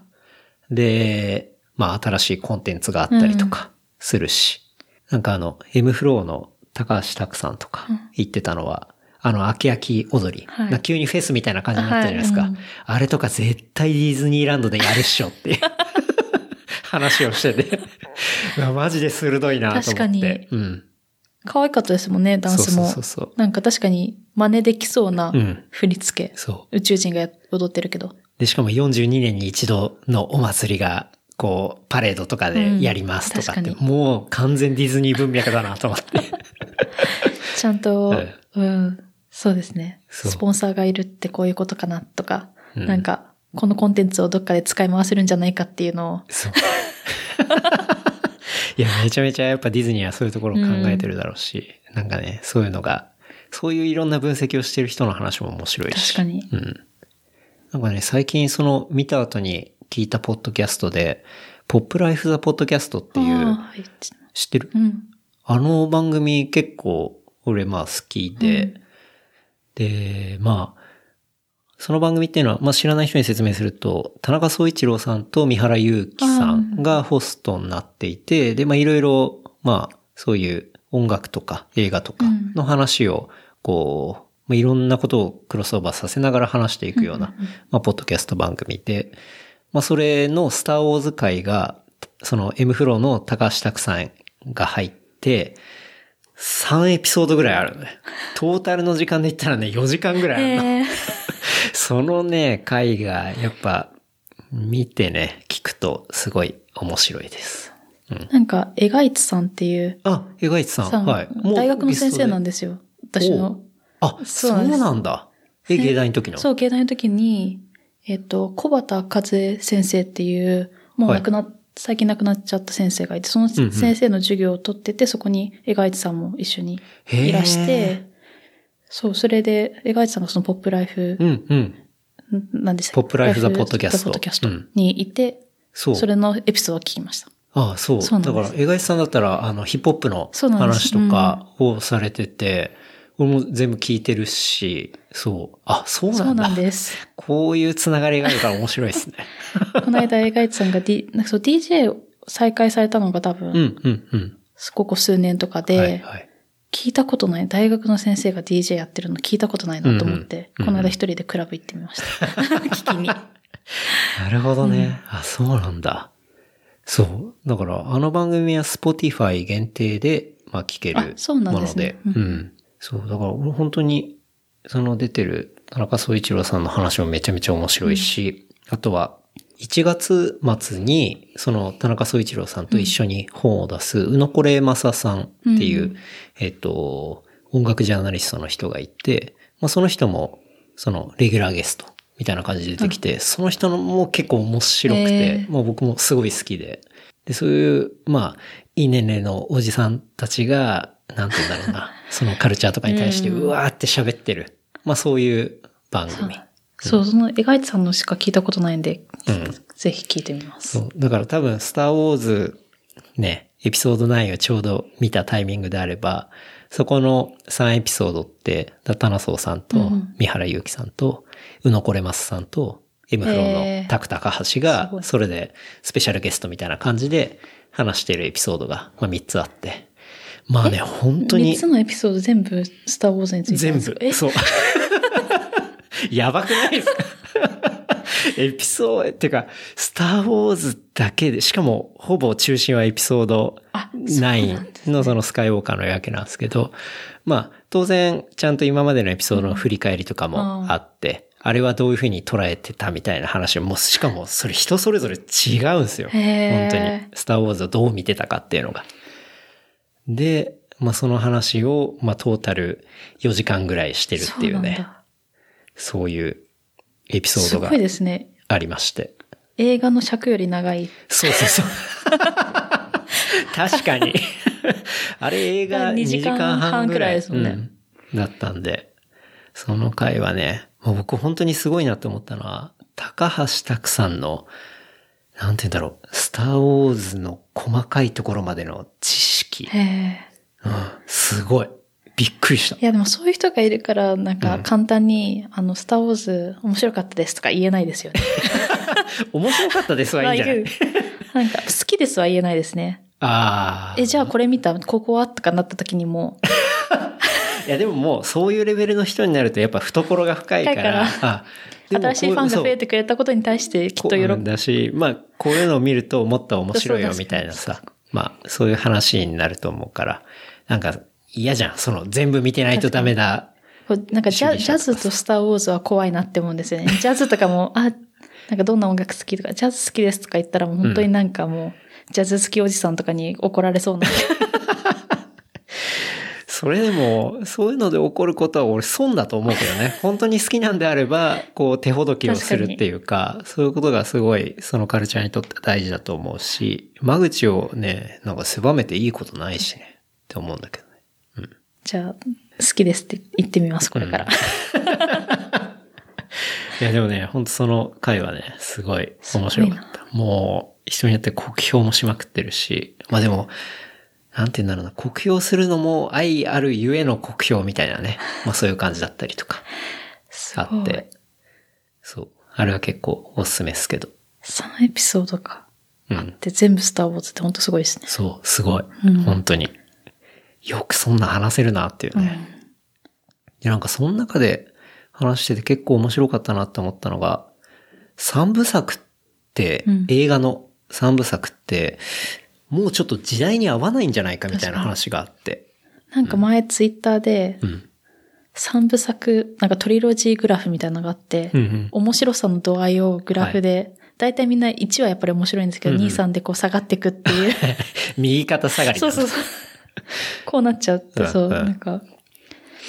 で、まあ新しいコンテンツがあったりとかするし、なんかあの、M フローの高橋拓さんとか言ってたのは、あの、秋秋踊り。はいな急にフェスみたいな感じになったじゃないですか。はいうんあれとか絶対ディズニーランドでやるっしょっていう 話をしてて。マジで鋭いなと思って。確かにうん。可愛かったですもんね、ダンスも。そうそうそうなんか確かに真似できそうなうん振り付け。そう。宇宙人がや踊ってるけど。で、しかも42年に一度のお祭りが、こう、パレードとかでやりますとかって、うんもう完全ディズニー文脈だなと思って。ちゃんと、はいうん、そうですね。スポンサーがいるってこういうことかなとか、うんなんか、このコンテンツをどっかで使い回せるんじゃないかっていうのを、そう。いや、めちゃめちゃやっぱディズニーはそういうところを考えてるだろうし、なんかね、そういうのが、そういういろんな分析をしてる人の話も面白いし。確かに。うん。なんかね、最近その見た後に聞いたポッドキャストで、ポップライフザポッドキャストっていう、知ってる？うん。あの番組結構俺まあ好きで、うんで、まあ、その番組っていうのは、まあ知らない人に説明すると、田中総一郎さんと三原祐希さんがホストになっていて、で、まあいろいろ、まあそういう音楽とか映画とかの話を、こう、まあ、いろんなことをクロスオーバーさせながら話していくような、まあポッドキャスト番組で、まあそれのスターウォーズ会が、その M フローの高橋拓さんが入って、3エピソードぐらいあるのね。トータルの時間で言ったらね、4時間ぐらいあるの。えー そのね、回が、やっぱ、見てね、聞くと、すごい面白いです。なんか、エガイツさんっていう、あ、えがいつさん。さんはい。大学の先生なんで。ですよ。私の。あ、そそううなんだ。え、芸大の時の？そう、芸大の時に、えっと、小畑和恵先生っていう、もう亡くなっ、最近亡くなっちゃった先生がいて、そのうんうん先生の授業を取ってて、そこにエガイツさんも一緒にいらしへて、そう、それで、エガイツさんがそのポップライフ、うん、うん。なんですポップライフザポッドキャストポッドキャストうんにいて、そう。それのエピソードを聞きました。ああ、そう。そうだから、江頭さんだったら、あの、ヒップホップの話とかをされてて、俺も全部聞いてるし、そう。あ、そうなんだ。そうなんです。こういうつながりがあるから面白いですね。この間、エガイツさんが、D、なんかそう DJ を再開されたのが多分、うん、うん、うん。ここ数年とかで、はい、はい。聞いたことない、大学の先生が DJ やってるの聞いたことないなと思って、うんうんこの間一人でクラブ行ってみました。聞きに。なるほどね。あ、そうなんだ。そう。だから、あの番組は Spotify 限定で、まあ、聞けるあそうなんものですねで。うんうん。そう。だから、俺本当に、その出てる田中総一郎さんの話もめちゃめちゃ面白いし、あとは、1月末に、その田中総一郎さんと一緒に本を出す、宇野これ正さんっていう、うんえっと、音楽ジャーナリストの人がいて、まあ、その人も、その、レギュラーゲストみたいな感じで出てきて、その人のも結構面白くてもう僕もすごい好きで。で、そういう、まあ、いい年齢のおじさんたちが、なんて言うんだろうな、そのカルチャーとかに対してうわーって喋ってる。まあそういう番組。そう、そのエガイツさんのしか聞いたことないんで、うん。ぜひ聞いてみます。そう。だから多分、スターウォーズ、ね、エピソード9をちょうど見たタイミングであれば、そこの3エピソードって、ダタナソウさんとうん、三原祐希さんと、宇野これますさんと、エムフローのタクタカハシすがそれでスペシャルゲストみたいな感じで話しているエピソードが、まあ3つあって。まあね、本当に。3つ、のエピソード全部スターウォーズについて全部。そう。やばくないですか？エピソード、っていうか、スター・ウォーズだけで、しかも、ほぼ中心はエピソードあそうなんです9のそのスカイウォーカーの夜明けなんですけど、まあ、当然、ちゃんと今までのエピソードの振り返りとかもあって、あれはどういうふうに捉えてたみたいな話を、もう、しかも、それ人それぞれ違うんですよ。本当に。スター・ウォーズをどう見てたかっていうのが。で、まあ、その話を、まあ、トータル4時間ぐらいしてるっていうね、そうそういうエピソードがすごいですね。ありまして。映画の尺より長い。そうそうそう。確かに。あれ映画2 2時時間間半ぐらいらいですもんねうんだったんで、その回はね、もう僕本当にすごいなって思ったのは、高橋拓さんの、なんて言うんだろう、スターウォーズの細かいところまでの知識。へえ。うん、すごい。びっくりしたい。やでもそういう人がいるから、なんか簡単に、あの、スターウォーズ面白かったですとか言えないですよね。面白かったですはいいんじゃないなんか、好きですは言えないですね。ああ。え、じゃあこれ見た？ここは？とかなった時にも、いやでももうそういうレベルの人になるとやっぱ懐が深いから、から新しいファンが増えてくれたことに対してきっと喜ぶ。だし、まあ、こういうのを見るともっと面白いよみたいなさ、まあ、そういう話になると思うから、なんか嫌じゃん。その全部見てないとダメだ。なんかジャジャズとスターウォーズは怖いなって思うんですよね。ジャズとかも、あ、なんかどんな音楽好きとか、ジャズ好きですとか言ったらもう本当になんかもう、ジャズ好きおじさんとかに怒られそうな。それでも、そういうので起こることは俺損だと思うけどね。本当に好きなんであれば、こう手ほどきをするっていうか、そういうことがすごいそのカルチャーにとって大事だと思うし、間口をね、なんか狭めていいことないしね、って思うんだけどね。じゃあ、好きですって言ってみます、これから。いやでもね、本当その回はね、すごい面白かった。もう、人によって酷評もしまくってるし、まあでも、なんて言うんだろうな、酷評するのも愛あるゆえの酷評みたいなね、まあそういう感じだったりとか、あって、そう。あれは結構おすすめですけど。3エピソードか。うん。で、全部スターウォーズって本当すごいですね。そう、すごい。うん本当に。よくそんな話せるなっていうね。で、なんかその中で話してて結構面白かったなって思ったのが、三部作って、うん映画の三部作って、もうちょっと時代に合わないんじゃないかみたいな話があって。なんか前ツイッターでうん。3部作、なんかトリロジーグラフみたいなのがあって、うんうん。面白さの度合いをグラフで、大体みんな1はやっぱり面白いんですけど、うんうん2、3でこう下がっていくっていう。右肩下がりそうそうそう。こうなっちゃうって、そう、なんか、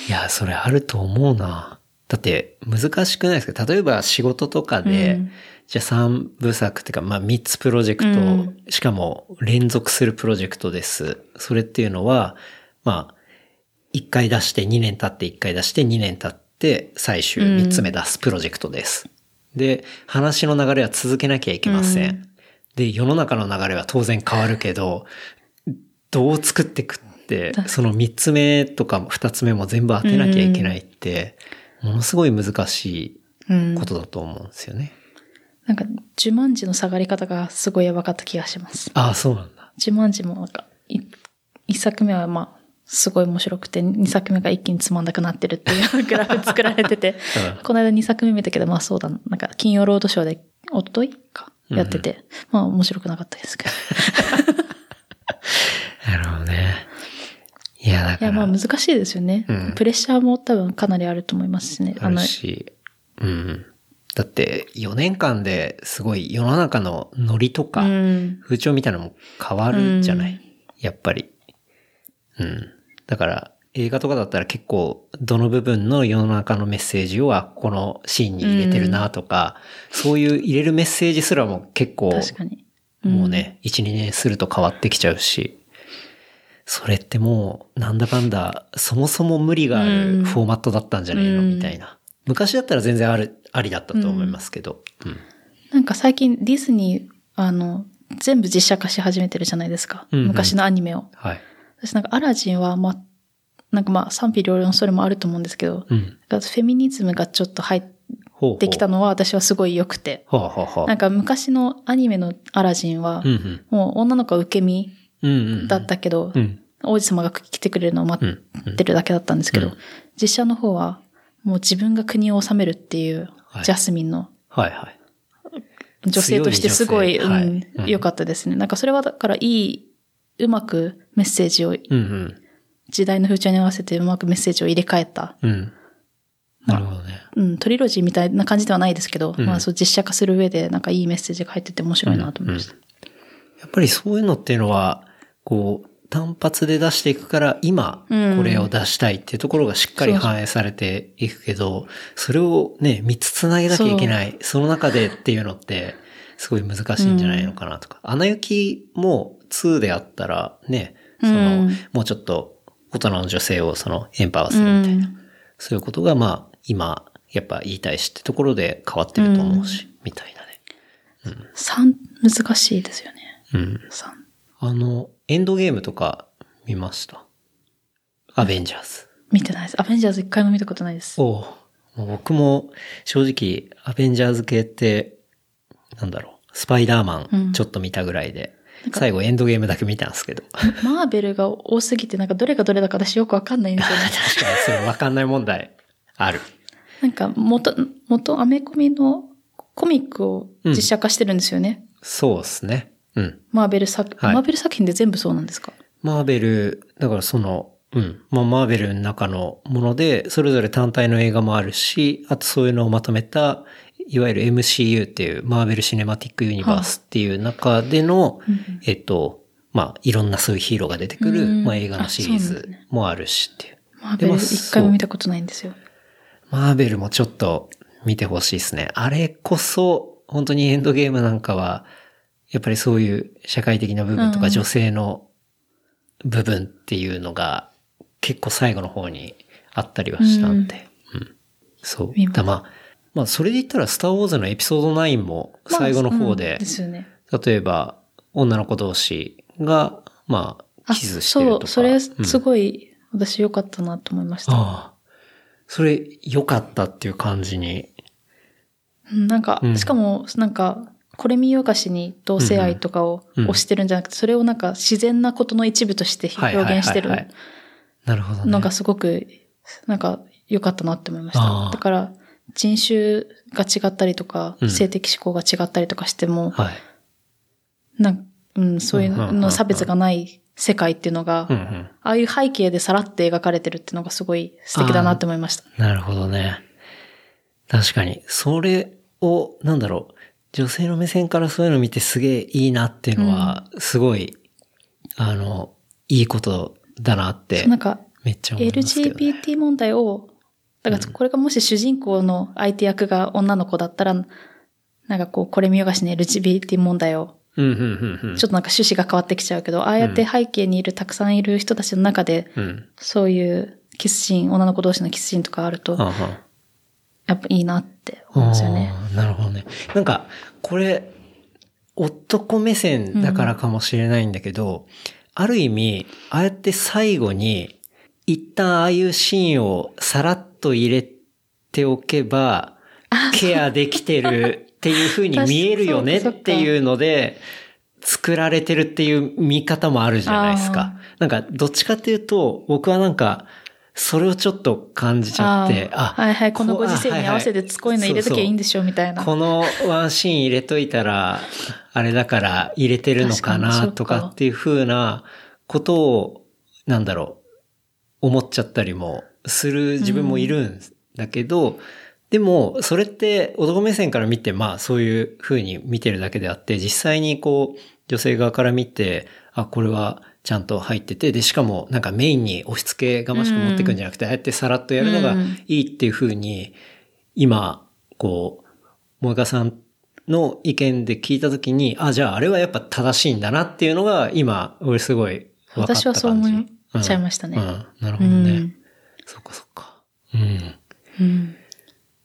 いや、それあると思うな。だって難しくないですか？例えば仕事とかで、うんじゃあ3部作っていうか、まあ3つプロジェクト、うんしかも連続するプロジェクトです。それっていうのは、まあ、1回出して2年経って1回出して2年経って最終3つ目出すプロジェクトです。で、話の流れは続けなきゃいけません。うんで、世の中の流れは当然変わるけど、どう作っていくってその3つ目とか2つ目も全部当てなきゃいけないって、ものすごい難しうんいことだと思うんですよね。なんか、呪文字の下がり方がすごいやばかった気がします。ああ、そうなんだ。呪文字もなんか、い一作目はまあ、すごい面白くて、二作目が一気につまんなくなってるっていうグラフ作られてて、うんこの間二作目見たけど、まあそうだな、なんか金曜ロードショーで、一昨日か、やってて、まあ面白くなかったですけど。なるほどね。いや、だいや、から、まあ難しいですよね。うんプレッシャーも多分かなりあると思いますしね。あるし、うん。だって、4年間ですごい世の中のノリとか、うん。風潮みたいなのも変わるじゃない、うんやっぱり。うん。だから、映画とかだったら結構、どの部分の世の中のメッセージを、あ、このシーンに入れてるなとか、そういう入れるメッセージすらも結構。もうね、1、2年すると変わってきちゃうし、それってもう、なんだかんだ、そもそも無理があうんるフォーマットだったんじゃないの、うんみたいな。昔だったら全然ある、ありだったと思いますけど。うん。なんか最近ディズニー、あの、全部実写化し始めてるじゃないですか。うんうん昔のアニメを。はい。私なんかアラジンは、まあ、なんかまあ賛否両論それもあると思うんですけど、うん。フェミニズムがちょっと入っ。てきたのは私はすごい良くて。ほうほう。なんか昔のアニメのアラジンはうんう、ん。もう女の子は受け身うんうん。だったけど、うん。王子様が来てくれるのを待うん。ってるだけだったんですけど、うん実写の方はもう自分が国を治めるっていうはいジャスミンのはいはい。女性としてすごい、うんうん良かったですね。なんかそれはだからいい、うまくメッセージを、うんうん。時代の風潮に合わせてうまくメッセージを入れ替えた、うん。なるほどね。うん、トリロジーみたいな感じではないですけど、うんまあそう実写化する上でなんかいいメッセージが入ってて面白いなと思いました。やっぱりそういうのっていうのは、こう、単発で出していくから、今、うんこれを出したいっていうところがしっかり反映されていくけど、それをね、三つつなげなきゃいけない、その中でっていうのって、すごい難しいんじゃないのかなとか。アナ雪も2であったら、ね、その、うんもうちょっと大人の女性をその、エンパワーするみたいな。うんそういうことが、まあ、今、やっぱ言いたいしってところで変わってると思うし、みたいなね。3難しいですよね。うん。3。あの、エンドゲームとか見ましたアベンジャーズ。見てないです。アベンジャーズ一回も見たことないです。おうもう僕も正直、アベンジャーズ系って、なんだろう、スパイダーマうんンちょっと見たぐらいで、最後エンドゲームだけ見たんですけど。マーベルが多すぎて、なんかどれがどれだか私よくわかんないんですよね。確かにそれ分かんない問題ある。なんか元、元アメコミのコミックを実写化してるんですよね。そうですね。うん。マーベル作、はいマーベル作品で全部そうなんですか？マーベル、だからその、うん。まあ、マーベルの中のもので、それぞれ単体の映画もあるし、あとそういうのをまとめた、いわゆる MCU っていう、マーベル・シネマティック・ユニバースっていう中での、えっと、まあ、いろんなそういうヒーローが出てくる、うんまあ、映画のシリーズもあるしっていう。マーベル一回も見たことないんですよ。マーベルもちょっと見てほしいですね。あれこそ、本当にエンドゲームなんかは、やっぱりそういう社会的な部分とうんか女性の部分っていうのが結構最後の方にあったりはしたんで。うん。そう。見ますだまあ、まあそれで言ったらスターウォーズのエピソード9も最後の方まあうんでね。例えば女の子同士が、まあ、あ、キスしてるとか。そう、それうんすごい私良かったなと思いました。ああ。それ良かったっていう感じにうんなんかう、んしかも、なんか、これ見よがしに同性愛とかを推してるんじゃなくて、それをなんか自然なことの一部として表現してるなるほどね。のがすごく、なんか良かったなって思いました。だから、人種が違ったりとか、うん性的指向が違ったりとかしても、はい。なんうん、そういうの差別がない世界っていうのが。ああいう背景でさらって描かれてるっていうのがすごい素敵だなって思いました。なるほどね。確かに。それを、なんだろう。女性の目線からそういうの見てすげえいいなっていうのは、すごい、あの、いいことだなってなん、か、めっちゃ思いますけど、ね。LGBT 問題を、だからこれがもし主人公の相手役が女の子だったら、なんかこう、これ見よがしに LGBT 問題を、うん、うん、うん、うん。ちょっとなんか趣旨が変わってきちゃうけど、ああやって背景にいるたくさんいる人たちの中で、うん。そういうキスシーン、女の子同士のキスシーンとかあると、やっぱいいなって思いますよね。なるほどね。なんか、これ、男目線だからかもしれないんだけど、ある意味、ああやって最後に、一旦ああいうシーンをさらっと入れておけば、ケアできてるっていう風に見えるよねっていうので、作られてるっていう見方もあるじゃないですか。なんか、どっちかっていうと、僕はなんか、それをちょっと感じちゃって、あーはいはい、このご時世に合わせてこういうの入れときゃいいんでしょ、みたいな。このワンシーン入れといたら、あれだから入れてるのかなとかっていう風なことを、なんだろう、思っちゃったりもする自分もいるんだけど、でも、それって男目線から見て、まあそういう風に見てるだけであって、実際にこう、女性側から見て、あ、これはちゃんと入ってて、で、しかもなんかメインに押し付けがましく持ってくんじゃなくて、ああやってさらっとやるのがうんいいっていう風に、今、こう、萌香さんの意見で聞いたときに、あ、じゃああれはやっぱ正しいんだなっていうのが、今、俺すごい分かった感じ。私はそう思いちゃいましたねうん。うんなるほうどね。ん。そっかそっか。うん。うん。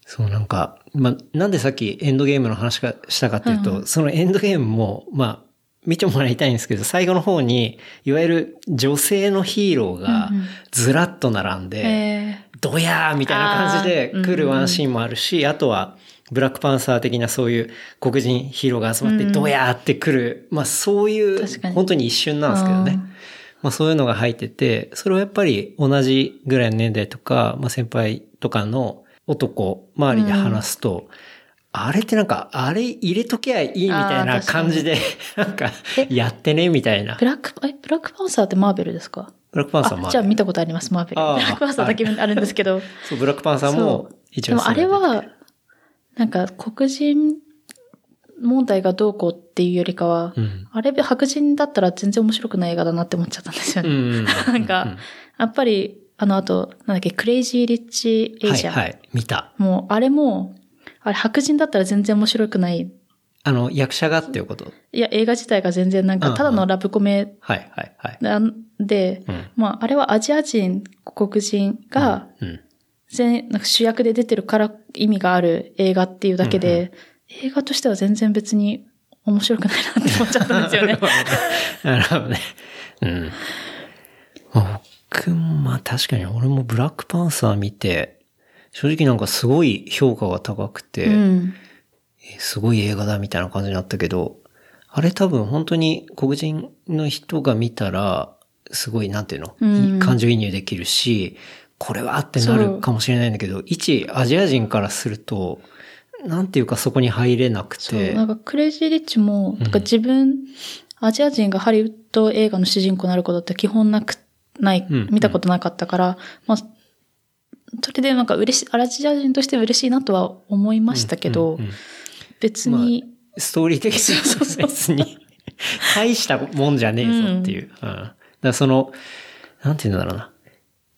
そうなんか、まあ、なんでさっきエンドゲームの話がしたかっていうと、うんそのエンドゲームも、まあ、見てもらいたいんですけど、最後の方に、いわゆる女性のヒーローがうんうん。ずらっと並んで、えドヤーみたいな感じで来るワンシーンもあるし、あとは、ブラックパンサー的なそういう黒人ヒーローが集まってうん。ドヤーって来る、まあそういう本当に一瞬なんですけどね。まあそういうのが入ってて、それをやっぱり同じぐらいの年代とか、まあ先輩とかの男周りで話すと、あれってなんか、あれ入れとけばいいみたいな感じで、なんかえ、やってねみたいなー、ブ。ラック、え、ブラックパンサーってマーベルですか？ブラックパンサーもあ、じゃあ見たことあります、マーベル。ブラックパンサーだけあるんですけど。そう、ブラックパンサーも一応でもあれは、なんか黒人問題がどうこうっていうよりかは、うん。あれ白人だったら全然面白くない映画だなって思っちゃったんですよね。うん。なんか、やっぱり、あの後、なんだっけ、クレイジー・リッチ・エイジャン。はいはい、見た。もう、あれも、あれ白人だったら全然面白くない。あの、役者がっていうこと？いや、映画自体が全然なんか、ただのラブコメはいはいはい。なんで、うん。まあ、あれはアジア人、黒人が、うん。全、なんか主役で出てるから意味がある映画っていうだけで、映画としては全然別に面白くないなって思っちゃったんですよね。なるほどね。うん。まあ、僕も、まあ確かに俺もブラックパンサー見て、正直なんかすごい評価が高くて、うん。えすごい映画だみたいな感じになったけど、あれ多分本当に黒人の人が見たら、すごい、なんていうの、うん。感情移入できるし、これはってなるかもしれないんだけど、一アジア人からすると、なんていうかそこに入れなくて。なんかクレイジー・リッチも、なんか自分、アジア人がハリウッド映画の主人公になることって基本なく、ない、うん。見たことなかったから、まあ、それでなんか嬉しい、アジア人としては嬉しいなとは思いましたけど、うんうん別に、ストーリー的には 別に、大したもんじゃねえぞっていう。うん。だからその、なんていうんだろうな。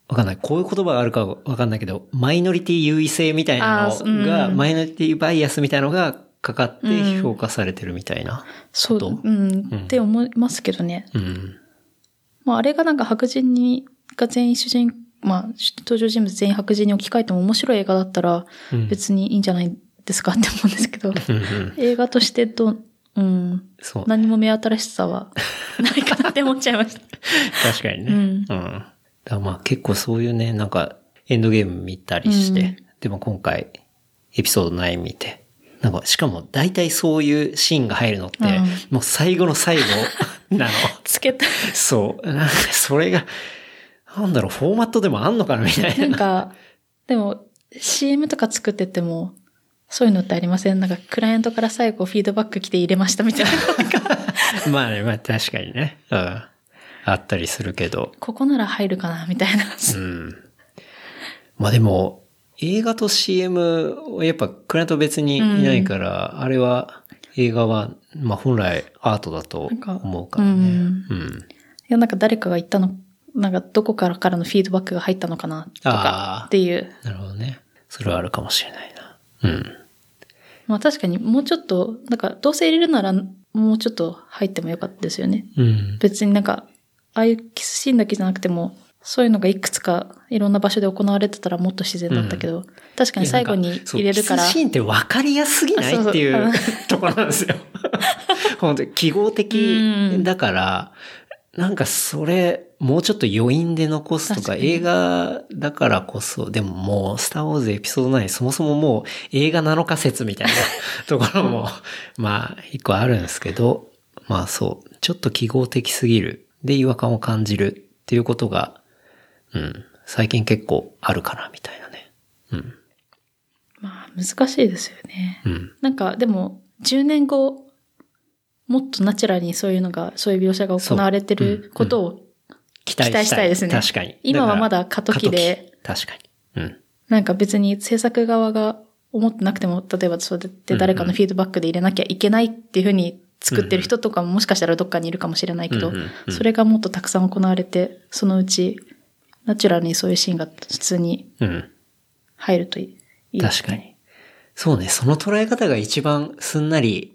わかんない。こういう言葉があるかわかんないけど、マイノリティ優位性みたいなあーうんのが、マイノリティバイアスみたいなのがかかってうん評価されてるみたいな。そう、こと？うん、って思いますけどね。うん。まあ、あれがなんか白人に、が全員主人、まあ、登場人物全員白人に置き換えても面白い映画だったらうん別にいいんじゃないですかって思うんですけど、うんうん。映画としてど、うん、そう。何も目新しさは ないかなって思っちゃいました。確かにね。うんうん。だまあ結構そういうね、なんか、エンドゲーム見たりして、うんでも今回、エピソード9見て、なんか、しかも大体そういうシーンが入るのって、うんもう最後の最後なの。つけた。そう。なんかそれが、なんだろう、フォーマットでもあんのかなみたいな。なんか、でも CM とか作ってても、そういうのってありません？なんかクライアントから最後フィードバック来て入れましたみたいな。まあね、まあ確かにね。うん。あったりするけど。ここなら入るかなみたいな。うん。まあでも、映画と CM はやっぱクライアント別にいないから、あれは、映画は、まあ本来アートだと思うからね。なんかうん。いや、なんか誰かが言ったの、なんかどこからからのフィードバックが入ったのかなとあかーっていう。なるほどね。それはあるかもしれないな。うん。まあ確かにもうちょっと、なんかどうせ入れるならもうちょっと入ってもよかったですよね。うん。別になんか、ああいうキスシーンだけじゃなくても、そういうのがいくつかいろんな場所で行われてたらもっと自然だったけど、確かに最後に入れるからいやなん、そうキスシーンって分かりやすぎないっていううん ところなんですよ。本当に記号う的んだから、なんかそれ、もうちょっと余韻で残すとか、映画だからこそ、でももう、スターウォーズエピソード9、そもそももう映画なのか説みたいな ところも、まあ、一個あるんですけど、まあそう、ちょっと記号的すぎる。で、違和感を感じるっていうことが、うん、最近結構あるかな、みたいなね。うん。まあ難しいですよね。うん。なんかでも、10年後、もっとナチュラルにそういうのが、そういう描写が行われてることを期期待したいですね確かに。今はまだ過渡期で。確かに。うん。なんか別に制作側が思ってなくても、例えばそうやって誰かのフィードバックで入れなきゃいけないっていうふうに作ってる人とかももしかしたらどっかにいるかもしれないけどうんうんう、んそれがもっとたくさん行われて、そのうちナチュラルにそういうシーンが普通にうん。入るといいいいです確かに。そうね、その捉え方が一番すんなり、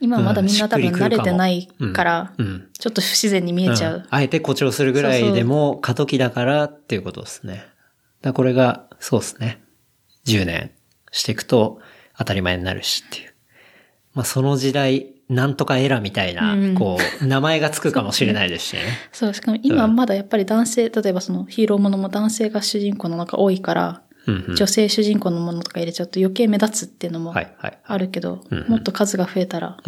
今はまだみんな多分慣れてないからう、ん。ちょっと不自然に見えちゃんう。あえて誇張するぐらいでも過渡期だからっていうことですね。だこれが、そうですね。10年していくと当たり前になるしっていう。まあその時代、なんとかエラみたいな、うんこう、名前がつくかもしれないですしね。そう、しかも今はまだやっぱり男性、例えばそのヒーローものも男性が主人公の中多いから、女性主人公のものとか入れちゃうと余計目立つっていうのも。あるけど、うんもっと数が増えたら、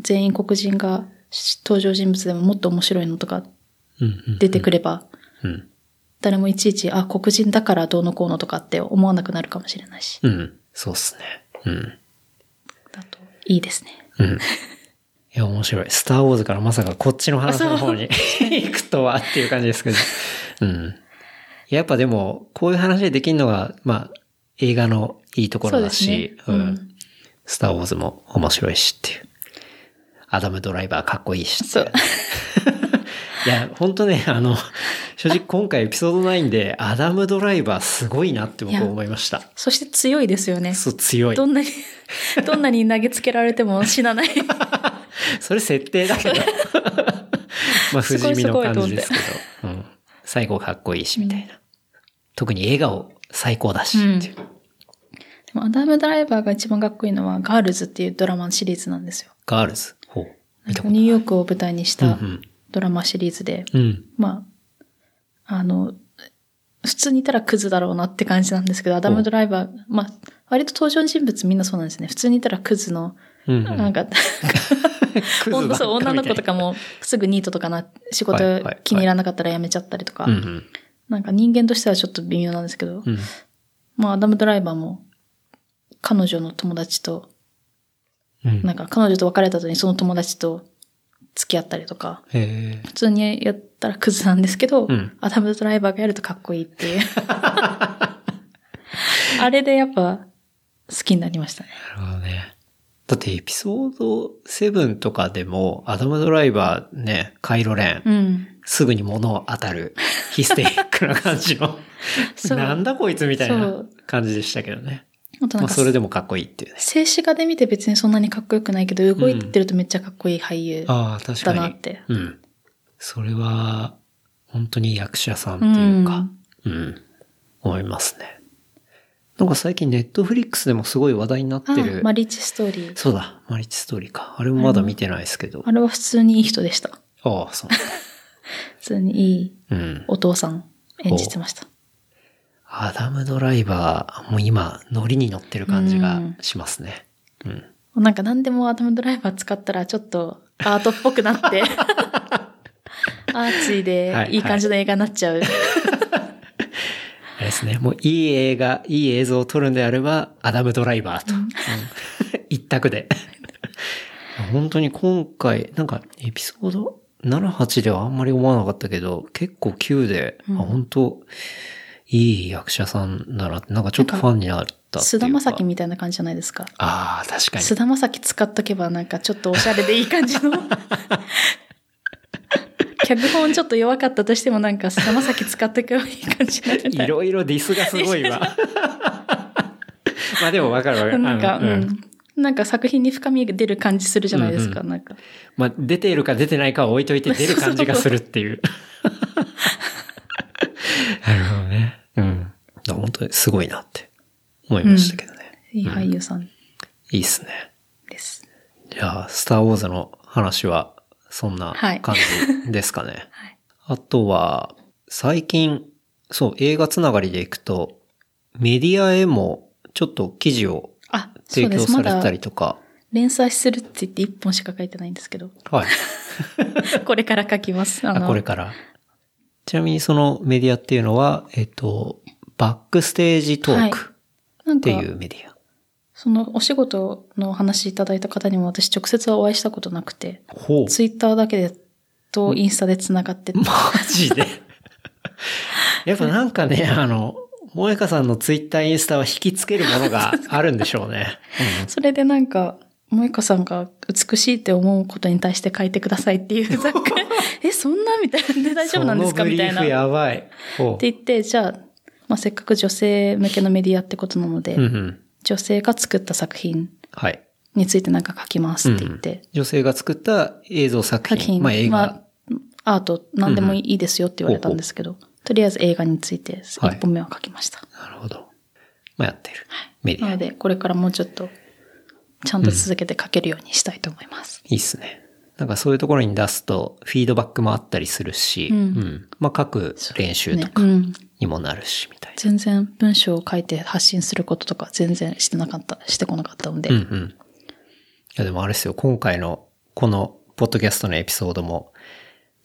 全員黒人が登場人物でももっと面白いのとか。出てくれば、うん。誰もいちいち、あ、黒人だからどうのこうのとかって思わなくなるかもしれないし、うん。そうっすね。うん。だといいですね。うん。いや、面白い。スターウォーズからまさかこっちの話の方に 行くとはっていう感じですけど。うん。やっぱでも、こういう話でできるのが、まあ、映画のいいところだし、そうねうんん。スターウォーズも面白いしっていう。アダムドライバーかっこいいしっていそう。いや、本当ね、あの、正直今回エピソード9でアダムドライバーすごいなって僕思いました。そして強いですよね。そう、強い。どんなに、どんなに投げつけられても死なない。それ設定だけど。まあ、不死身の感じですけすど。うん。最後かっこいいし、みたいな。特に笑顔最高だし、っていう。でもアダム・ドライバーが一番かっこいいのは、ガールズっていうドラマシリーズなんですよ。ガールズ。ほう。ニューヨークを舞台にしたうんドラマシリーズで、うん。まあ、あの、普通にいたらクズだろうなって感じなんですけど、アダム・ドライバー、まあ、割と登場人物みんなそうなんですね。普通にいたらクズのうんうんなんか、クズばっかみたいそう、女の子とかもすぐニートとかな、仕事気に入らなかったら辞めちゃったりとか。なんか人間としてはちょっと微妙なんですけど、うん。まあアダムドライバーも彼女の友達と、うん。なんか彼女と別れた後にその友達と付き合ったりとか。普通にやったらクズなんですけど、うんアダムドライバーがやるとかっこいいっていう。あれでやっぱ好きになりましたね。なるほどね。だってエピソード7とかでも、アダムドライバーね、カイロレン、うん。すぐに物を当たる、ヒステリックな感じの、なんだこいつみたいな感じでしたけどね。まああとなんか、それでもかっこいいっていうね。静止画で見て別にそんなにかっこよくないけど、動いてるとめっちゃかっこいい俳優。ああ、確かに。だなってうん。それは、本当に役者さんっていうか、うん、思いますね。なんか最近ネットフリックスでもすごい話題になってるあ。マリッチストーリー。そうだ、マリッチストーリーか。あれもまだ見てないですけど。あれは普通にいい人でした。ああ、そう。普通にいいうん。お父さん演じてました。アダムドライバー、もう今、ノリに乗ってる感じがしますね。うん。なんか何でもアダムドライバー使ったらちょっとアートっぽくなって、アーチーでいい感じの映画になっちゃう。あれですね。もういい映画、いい映像を撮るんであれば、アダムドライバーと。うん 一択で。本当に今回、なんかエピソード7、8ではあんまり思わなかったけど、結構9で、あ本当いい役者さんだなって、なんかちょっとファンになった。菅田将暉みたいな感じじゃないですか。ああ、確かに。菅田将暉使っとけばなんかちょっとおしゃれでいい感じの。脚本ちょっと弱かったとしてもなんか菅田将暉使っとけばいい感じになるみたいいろいろディスがすごいわ。まあでもわかるわかる。なんか、うん。なんか作品に深みが出る感じするじゃないですか、うんなんか。まあ出ているか出てないかは置いといて出る感じがするっていう。なるほどね。うん。本当にすごいなって思いましたけどね。いい俳優さんいいっすね。です。じゃあ、スターウォーズの話はそんなはい感じですかね。はいあとは、最近、そう、映画つながりでいくと、メディアへもちょっと記事を提供されたりとか。連載するって言って一本しか書いてないんですけど。はい。これから書きます。あこれから。ちなみにそのメディアっていうのは、えっと、バックステージトークっていうメディア。そのお仕事のお話いただいた方にも私直接はお会いしたことなくて、ほう。ツイッターだけでとインスタで繋がってて、マジで？やっぱなんかね、あの、萌香さんのツイッターインスタは引きつけるものが あるんでしょうね。それでなんか、萌香さんが美しいって思うことに対して書いてくださいっていうざっくりえ、そんなみたいなんで大丈夫なんですか？みたいな。ってやばい。ほ言って、じゃあ、まあ、せっかく女性向けのメディアってことなので、う。うんうん。女性が作った作品はい。についてなんか書きますって言って、女性が作った映像作品。作品、まあ映画。まあ、アート何でもいいですよって言われたんですけど、とりあえず映画について一本目は書きました。なるほど。まあやってる。メディア。いなので、これからもうちょっと、ちゃんと続けて書けるようにしたいと思います。いっすね。なんかそういうところに出すと、フィードバックもあったりするし、うん。まあ書く練習とかにもなるし、みたいな。全然文章を書いて発信することとか全然してなかった、してこなかったので、うんうん。いやでもあれですよ、今回のこのポッドキャストのエピソードも、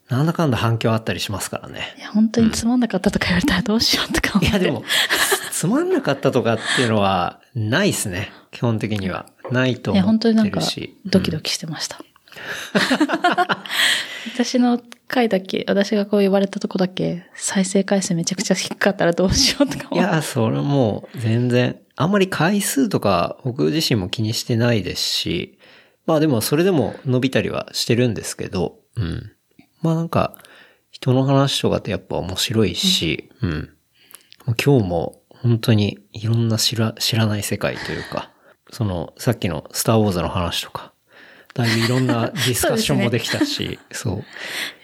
なんだかんだ反響あったりしますからねい。や、本当につまんなかったとか言われたらどうしようとか思って。いやでも、つまんなかったとかっていうのは、ないっすね。基本的には。ないといや、思って本当になんかるし。、ドキドキしてました。私の回だけ、私がこう言われたとこだけ、再生回数めちゃくちゃ低かったらどうしようとか。いや、それもう全然、あんまり回数とか僕自身も気にしてないですし、まあでもそれでも伸びたりはしてるんですけど、うん。まあなんか、人の話とかってやっぱ面白いし、うん。もう今日も本当にいろんな知ら知らない世界というか、そのさっきのスターウォーズの話とか、だいぶいろんなディスカッションもできたし、そう,、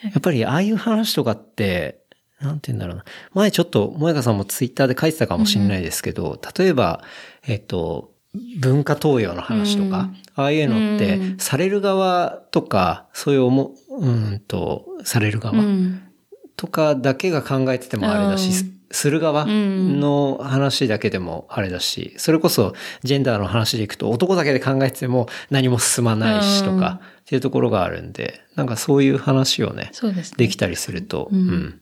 やっぱりああいう話とかって、なんて言うんだろうな。前ちょっと、萌香さんもツイッターで書いてたかもしれないですけど、例えば、えっと、文化東洋の話とか、ああいうのって、うん。される側とか、そういう思う、うんと、される側、うん。とかだけが考えててもあれだし、する側の話だけでもあれだし、それこそジェンダーの話でいくと男だけで考えてても何も進まないしとか、っていうところがあるんで、なんかそういう話をね、ですねできたりすると、うん。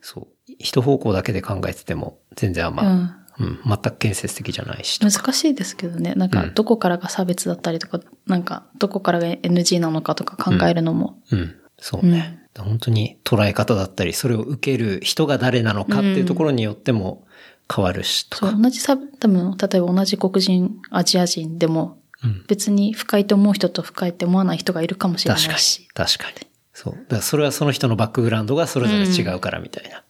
そう。一方向だけで考えてても全然あんま、うんうん、全く建設的じゃないし。難しいですけどね。なんか、どこからが差別だったりとか、なんか、どこからが NG なのかとか考えるのも。うん。そうね。本当に捉え方だったり、それを受ける人が誰なのかっていうところによっても変わるしとか。そう、同じ差、多分、例えば同じ黒人、アジア人でも、うん別に不快と思う人と不快って思わない人がいるかもしれない確かにし。。確かに。そう。だからそれはその人のバックグラウンドがそれぞれ違うからみたいな。っ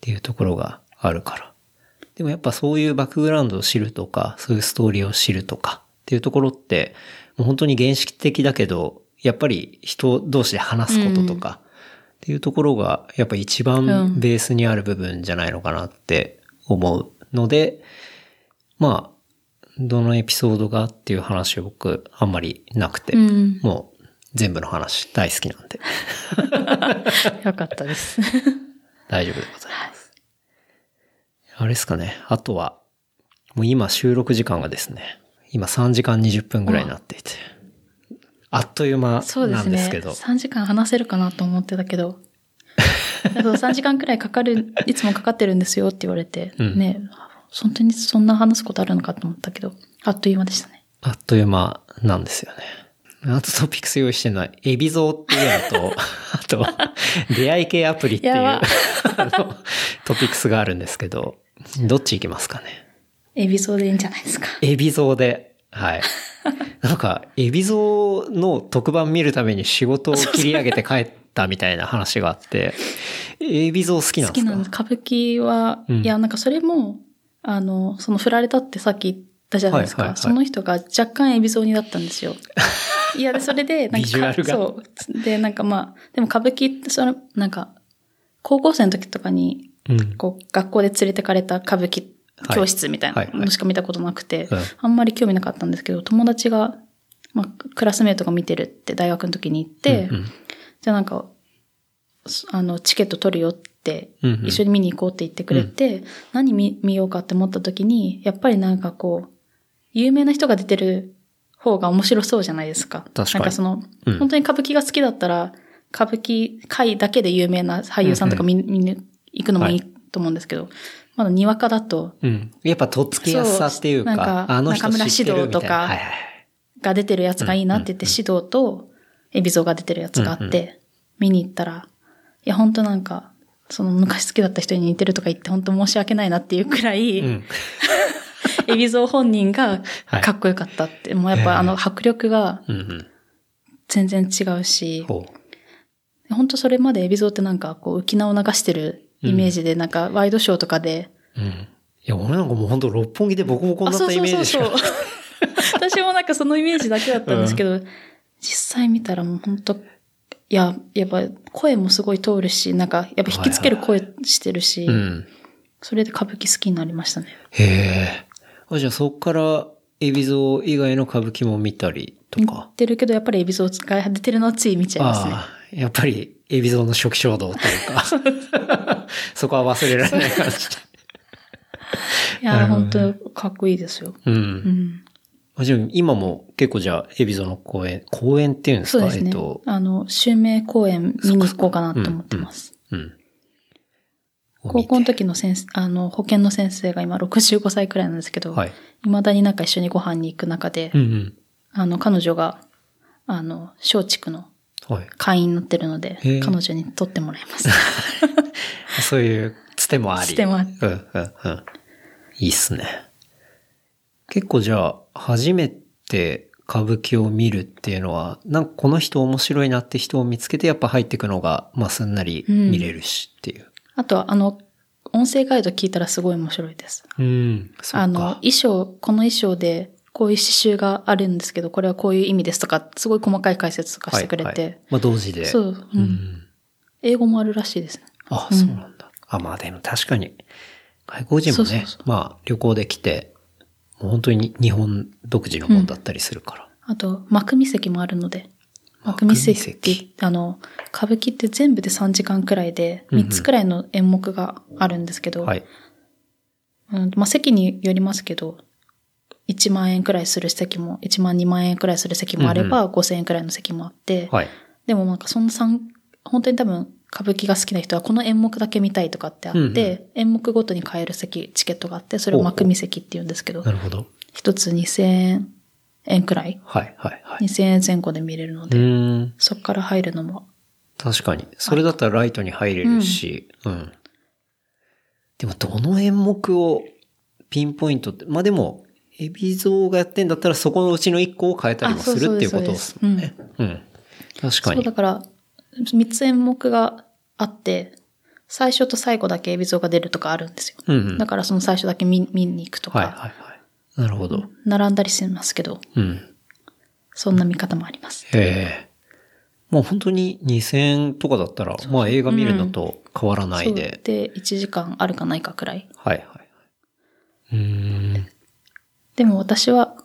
ていうところがあるから。でもやっぱそういうバックグラウンドを知るとか、そういうストーリーを知るとかっていうところって、もう本当に原始的だけど、やっぱり人同士で話すこととか、っていうところが、やっぱ一番ベースにある部分じゃないのかなって思うので、まあ、どのエピソードがっていう話を僕あんまりなくて、うん。もう全部の話大好きなんで よかったです。大丈夫でございます。あれですかね。あとは、もう今収録時間がですね、今3時間20分ぐらいになっていて、あっという間そうですね。なんですけど、3時間話せるかなと思ってたけど、あと3時間くらいかかる、いつもかかってるんですよって言われて、うんね、本当にそんな話すことあるのかと思ったけど、あっという間でしたね。あっという間なんですよね。あとトピックス用意してるのは、海老蔵っていうのと、あと、出会い系アプリっていう、やあの、トピックスがあるんですけど、どっち行きますかね？海老蔵でいいんじゃないですか。海老蔵で、はい。なんか、海老蔵の特番見るために仕事を切り上げて帰ったみたいな話があって、海老蔵好きなんですか？好きなんです。歌舞伎は、うんいや、なんかそれも、あの、その振られたってさっき言ったじゃないですか。はいはいはいその人が若干エビゾーになったんですよ。いや、で、それで、なんか、そう。で、なんかまあ、でも歌舞伎って、その、なんか、高校生の時とかに、うん。こう、学校で連れてかれた歌舞伎教室みたいなはいはい。はいのしか見たことなくて、うん。あんまり興味なかったんですけど、友達が、まあ、クラスメートが見てるって大学の時に言って、うんうん。じゃあなんか、そあの、チケット取るよって、うんうん。一緒に見に行こうって言ってくれて、何見見ようかって思った時に、やっぱりなんかこう、有名な人が出てる方が面白そうじゃないですか。確かに。なんかその、うん。本当に歌舞伎が好きだったら、歌舞伎界だけで有名な俳優さんとか見,、見に行くのもいい。と思うんですけど、まだにわかだと、うん。やっぱとっつきやすさっていうか、そうなんかあの人中村知ってるみたいな。獅童とかはいはいはい。が出てるやつがいいなって言って、指導と海老蔵が出てるやつがあって、見に行ったら、いや、本当なんか、その昔好きだった人に似てるとか言って本当申し訳ないなっていうくらい、うん。海老蔵本人がはいかっこよかったって、もうやっぱあの迫力が。全然違うし、ほ本当それまで海老蔵ってなんかこう浮き名を流してるイメージで、なんかワイドショーとかで、う。うん。いや、俺なんかもう本当六本木でボコボコになったイメージしか。私もなんかそのイメージだけだったんですけど、実際見たらもう本当いや、やっぱ声もすごい通るし、なんかやっぱ引きつける声してるし、うん。そそれで歌舞伎好きになりましたね。へえ。あ、じゃあそっから、エビゾー以外の歌舞伎も見たりと見か。てるけど、やっぱりエビゾーが出てるのはつい見ちゃいますね。ああ、やっぱり、エビゾーの初期衝動というか。そこは忘れられない感じで。いや、本ね当かっこいいですよ。う。うんん。あじゃあ今も結構じゃあ、エビゾーの公演、公演っていうんですか？そうですね。えっと、あの、襲名公演見に行こうかなと思ってます。うん。高校の時時の先生、あの、保健の先生が今65歳くらいなんですけど、はい。未だになんか一緒にご飯に行く中で、うんうん。あの、彼女が、あの、松竹のはい。会員になってるので彼女に取ってもらいます。そういうつてもあり。つてもありうんうんうん。いいっすね。結構じゃあ、初めて歌舞伎を見るっていうのは、なんかこの人面白いなって人を見つけてやっぱ入っていくのが、まあすんなり見れるしっていう。あとは、あの、音声ガイド聞いたらすごい面白いです。うん。そっかあの、衣装、この衣装で、こういう刺繍があるんですけど、これはこういう意味ですとか、すごい細かい解説とかしてくれて。はいはいまあ同時で。そう、うんうん。英語もあるらしいですね。あ、そうなんだ。あ、まあでも確かに、外国人もね、そうそうそまあ旅行で来て、もう本当に日本独自のもんだったりするから。あと、幕見席もあるので、幕見席ってあの、歌舞伎って全部で3時間くらいで、3つくらいの演目があるんですけど、はい。うんまあ、席によりますけど、1万円くらいする席も、1万2万円くらいする席もあれば、5000円くらいの席もあって、はい。でもなんかそんな三本当に多分歌舞伎が好きな人はこの演目だけ見たいとかってあって、うんうん演目ごとに買える席、チケットがあって、それを幕見席って言うんですけどな、るほど。一つ2000円くらい、はい、はい、はい。2000円前後で見れるのうで。そこから入るのも、確かに。それだったらライトに入れるし、うん。でも、どの演目をピンポイントって、まあでも、エビゾウがやってんだったらそこのうちの1個を変えたりもするっていうことですもんね。うん。確かにそうだ。から、3つ演目があって、最初と最後だけエビゾウが出るとかあるんですよ。うんうん。だからその最初だけ見見に行くとか、はい、はい、はい。なるほど。並んだりしますけど、うん。そんな見方もあります。へえ。もう本当に2000円とかだったら、まあ映画見るのと変わらないそうで。で、1時間あるかないかくらい。はいはいはい。うーん。でも私は、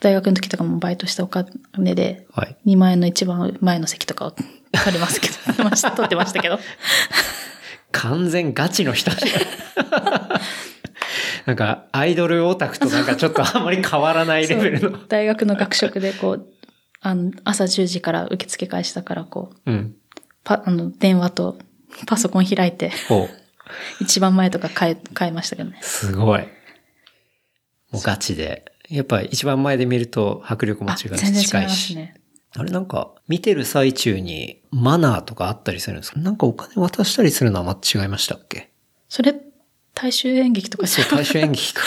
大学の時とかもバイトしたお金で、はい。2万円の一番前の席とかを取りますけど、ました取ってましたけど。完全ガチの人じゃんなんか、アイドルオタクとなんかちょっとあんまり変わらないレベルの。大学の学食でこう、あの、朝10時から受付開始だからこう、うん。パ、あの、電話とパソコン開いて、お 一番前とか変え、変えましたけどね。すごい。もうガチで。やっぱ一番前で見ると迫力もあ違うし近いし。あれなんか、見てる最中にマナーとかあったりするんですか？なんかお金渡したりするのはまた違いましたっけ？それ、大衆演劇とかそう、大衆演劇か。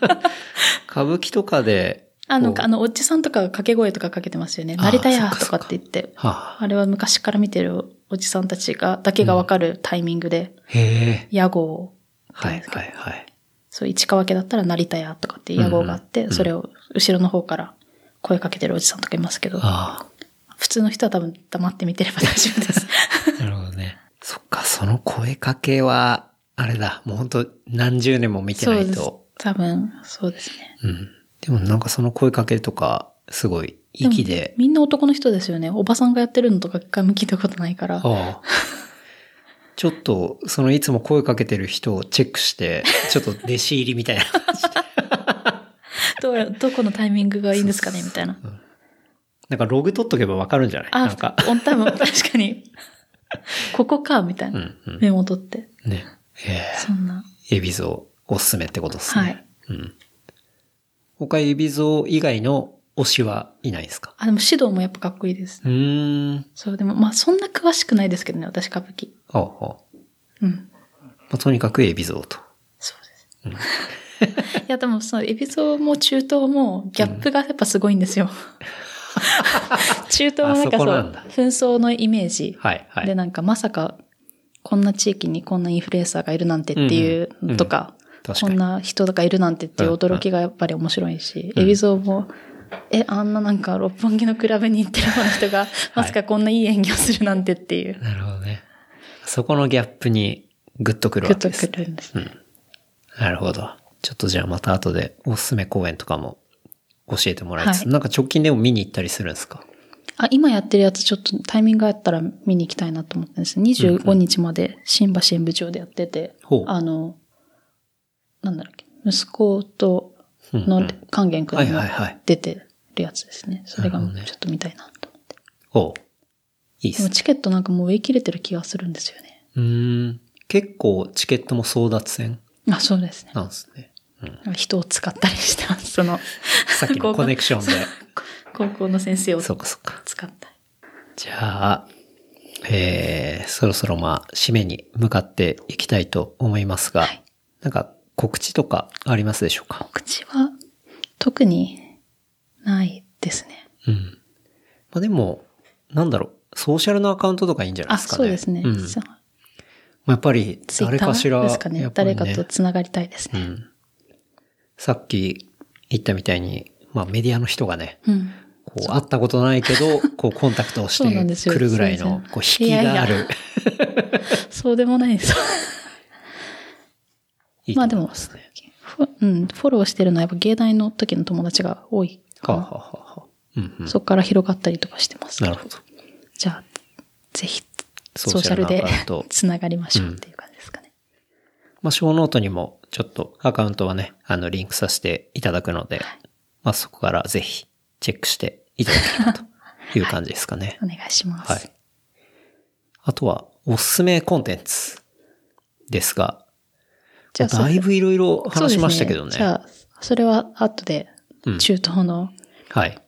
歌舞伎とかで。あの、あの、おじさんとかが掛け声とかかけてますよね。あ成田屋とかって言って。はあ、あれは昔から見てるおじさんたちが、だけがわかるタイミングで、へえ。屋号はいはいはい。そう、市川家だったら成田屋とかっていう屋号があって、うんそれを後ろの方から声かけてるおじさんとかいますけど、あ普通の人は多分黙って見てれば大丈夫です。あ、なるほどね。そっか、その声かけは、あれだ、もう本当何十年も見てそうですないと。。多分、そうですね。うん。でもなんかその声かけとか、すごい、息で。みんな男の人ですよね。おばさんがやってるのとか一回も聞いたことないから。ああ。ちょっと、そのいつも声かけてる人をチェックして、ちょっと弟子入りみたいな。どうや、どこのタイミングがいいんですかねみたいな。なんかログ取っとけばわかるんじゃない？あ、なんか。多分確かに。ここか、みたいな。うんうんメモ取って。ね。えそんな。えエビゾウおすすめってことですね。はい。うん。他エビゾウ以外の推しはいないですか？あ、でも指導もやっぱかっこいいです。うーん。そう、でもまあそんな詳しくないですけどね、私歌舞伎。ああ、ああうん。まあ、とにかくエビゾウと。そうです。いや、でもその、エビゾウも中東もギャップがやっぱすごいんですよ。中東もなんかそう、紛争のイメージ。はい、はい。で、なんかまさか、こんな地域にこんなインフルエンサーがいるなんてっていうのとか、確かに。こんな人がいるなんてっていう驚きがやっぱり面白いし、エビゾウも、え、あんななんか六本木のクラブに行ってるような人が、まさかこんないい演技をするなんてっていう、なるほどね。そこのギャップにグッとくるグッとわけです、くるんです。なるほど。ちょっとじゃあまた後でおすすめ公演とかも教えてもらいつつ、はい。なんか直近でも見に行ったりするんですか？あ、今やってるやつちょっとタイミングがあったら見に行きたいなと思ってるんです。25日まで新橋演舞場でやってて、ほう。あの、なんだろっけ、息子とのうんうん勸玄君はいもはいはい。出てるやつですね。それがちょっと見たいなと思って。ほう。いいっすね。チケットなんかもう売り切れてる気がするんですよね。うーん。結構チケットも争奪戦あ、そうですね。なんですね。うん。人を使ったりしてます。その、さっきのコネクションで。高校の先生をそうかそうか。使ったり。じゃあ、えー、そろそろまあ、締めに向かっていきたいと思いますが、はいなんか告知とかありますでしょうか？口は特にないですね。うん。まあでも、なんだろう、ソーシャルのアカウントとかいいんじゃないあ、ですかね。そうですね。うん。まあやっぱり、誰かしら、ーですかね。やっぱり誰かと繋がりたいですね。うん。さっき言ったみたいに、まあメディアの人がね、うん。こう、会ったことないけど、こう、コンタクトをしてくるぐらいのこう、引きがあいやいる。そうでもないです。いいますね。フォうん、フォローしてるのはやっぱ芸大の時の友達が多いかな。はあ、はあはあはあうんうん。そこから広がったりとかしてます。なるほど。じゃあ、ぜひ、ソソーシャルで つながりましょうっていう感じですかね。まあ、ショーノートにもちょっとアカウントはね、あの、リンクさせていただくので、まあ、そこからぜひチェックしていただければという感じですかね。お願いします。はい。あとは、おすすめコンテンツですが、じゃあだいぶいろいろ話しましたけどね。そうですじゃあ、それは後でうん、中東のはい。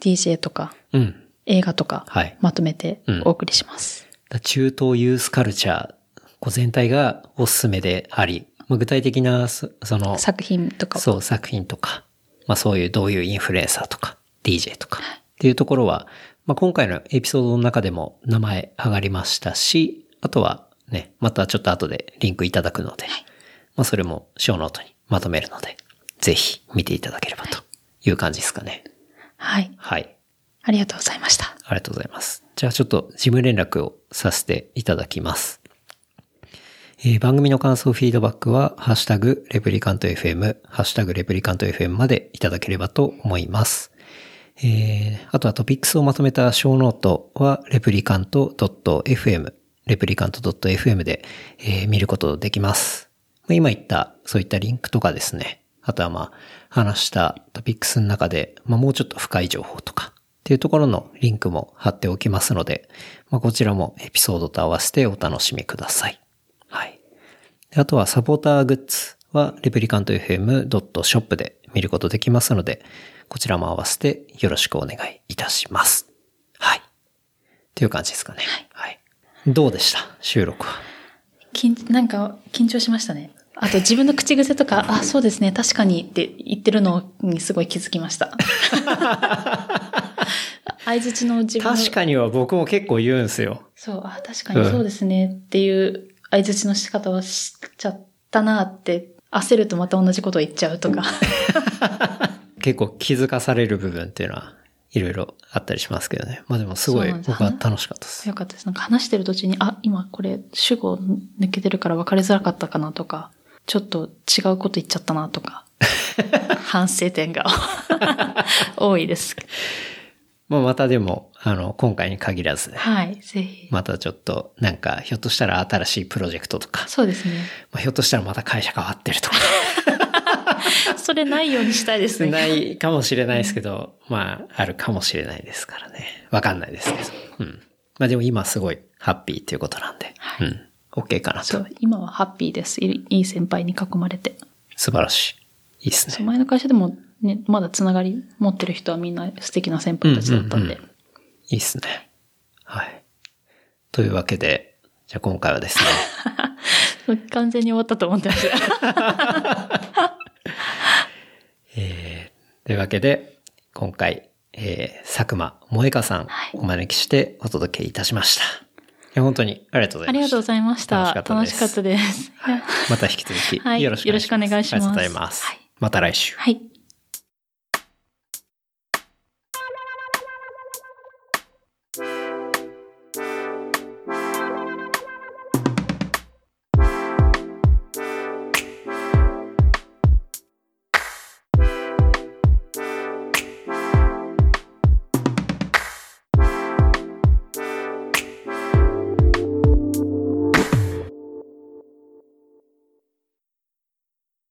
DJ とかうん。映画とかはいまとめてうんお送りします。だ中東ユースカルチャー、こう全体がおすすめであり、まあ具体的なそ、その、作品とかをそう、作品とか、まあそういうどういうインフルエンサーとか、DJ とか、っていうところは、まあ今回のエピソードの中でも名前上がりましたし、あとはね、またちょっと後でリンクいただくので、まあそれもショーノートにまとめるので、ぜひ見ていただければという感じですかね。はい。はい。ありがとうございました。ありがとうございます。じゃあちょっと事務連絡をさせていただきます。えー番組の感想、フィードバックは、ハッシュタグ、レプリカント FM、ハッシュタグ、レプリカント FM までいただければと思います。えーあとはトピックスをまとめたショーノートは、レプリカント .fm、レプリカント .fm で、えー見ることできます。まあ今言った、そういったリンクとかですね。あとはまあ、話したトピックスの中で、まあもうちょっと深い情報とか、っていうところのリンクも貼っておきますので、まあこちらもエピソードと合わせてお楽しみください。はい。であとはサポーターグッズは、レプリカント FM.shop で見ることできますので、こちらも合わせてよろしくお願いいたします。はい。っていう感じですかね。はい。どうでした？収録は。緊なんか緊張しましたね。あと自分の口癖とか、あ、そうですね、確かにって言ってるのにすごい気づきました。相づちの自分の。確かには僕も結構言うんすよ。そう、あ、確かにそうですねっていう相づちの仕方をしちゃったなって、焦るとまた同じことを言っちゃうとか。結構気づかされる部分っていうのはいろいろあったりしますけどね。まあでもすごい僕は楽しかったです。よかったです。なんか話してる途中に、あ、今これ主語抜けてるから分かりづらかったかなとか、ちょっと違うこと言っちゃったなとか、反省点が 多いです。まあまたでも、あの、今回に限らずね、はい、ぜひ。またちょっとなんかひょっとしたら新しいプロジェクトとか、そうですね。まあ、ひょっとしたらまた会社変わってるとか、それないようにしたいですね。ないかもしれないですけど、まあ、あるかもしれないですからね。わかんないですけど。うん。まあでも今すごいハッピーっていうことなんで、うん。OK かなと。そう、今はハッピーです。いいい先輩に囲まれて。素晴らしい。いいっすね。前の会社でもね、まだつながり持ってる人はみんな素敵な先輩たちだったんで。うんうんいいっすね。はい。というわけで、じゃあ今回はですね、完全に終わったと思ってました。えー、というわけで、今回、えー、佐久間萌香さんはいお招きしてお届けいたしました。いや、本当にありがとうございました。ありがとうございました。楽しかったですです。また引き続きはいよろしくお願いします。よろしくお願いしますありがとうございます。はいまた来週。はい。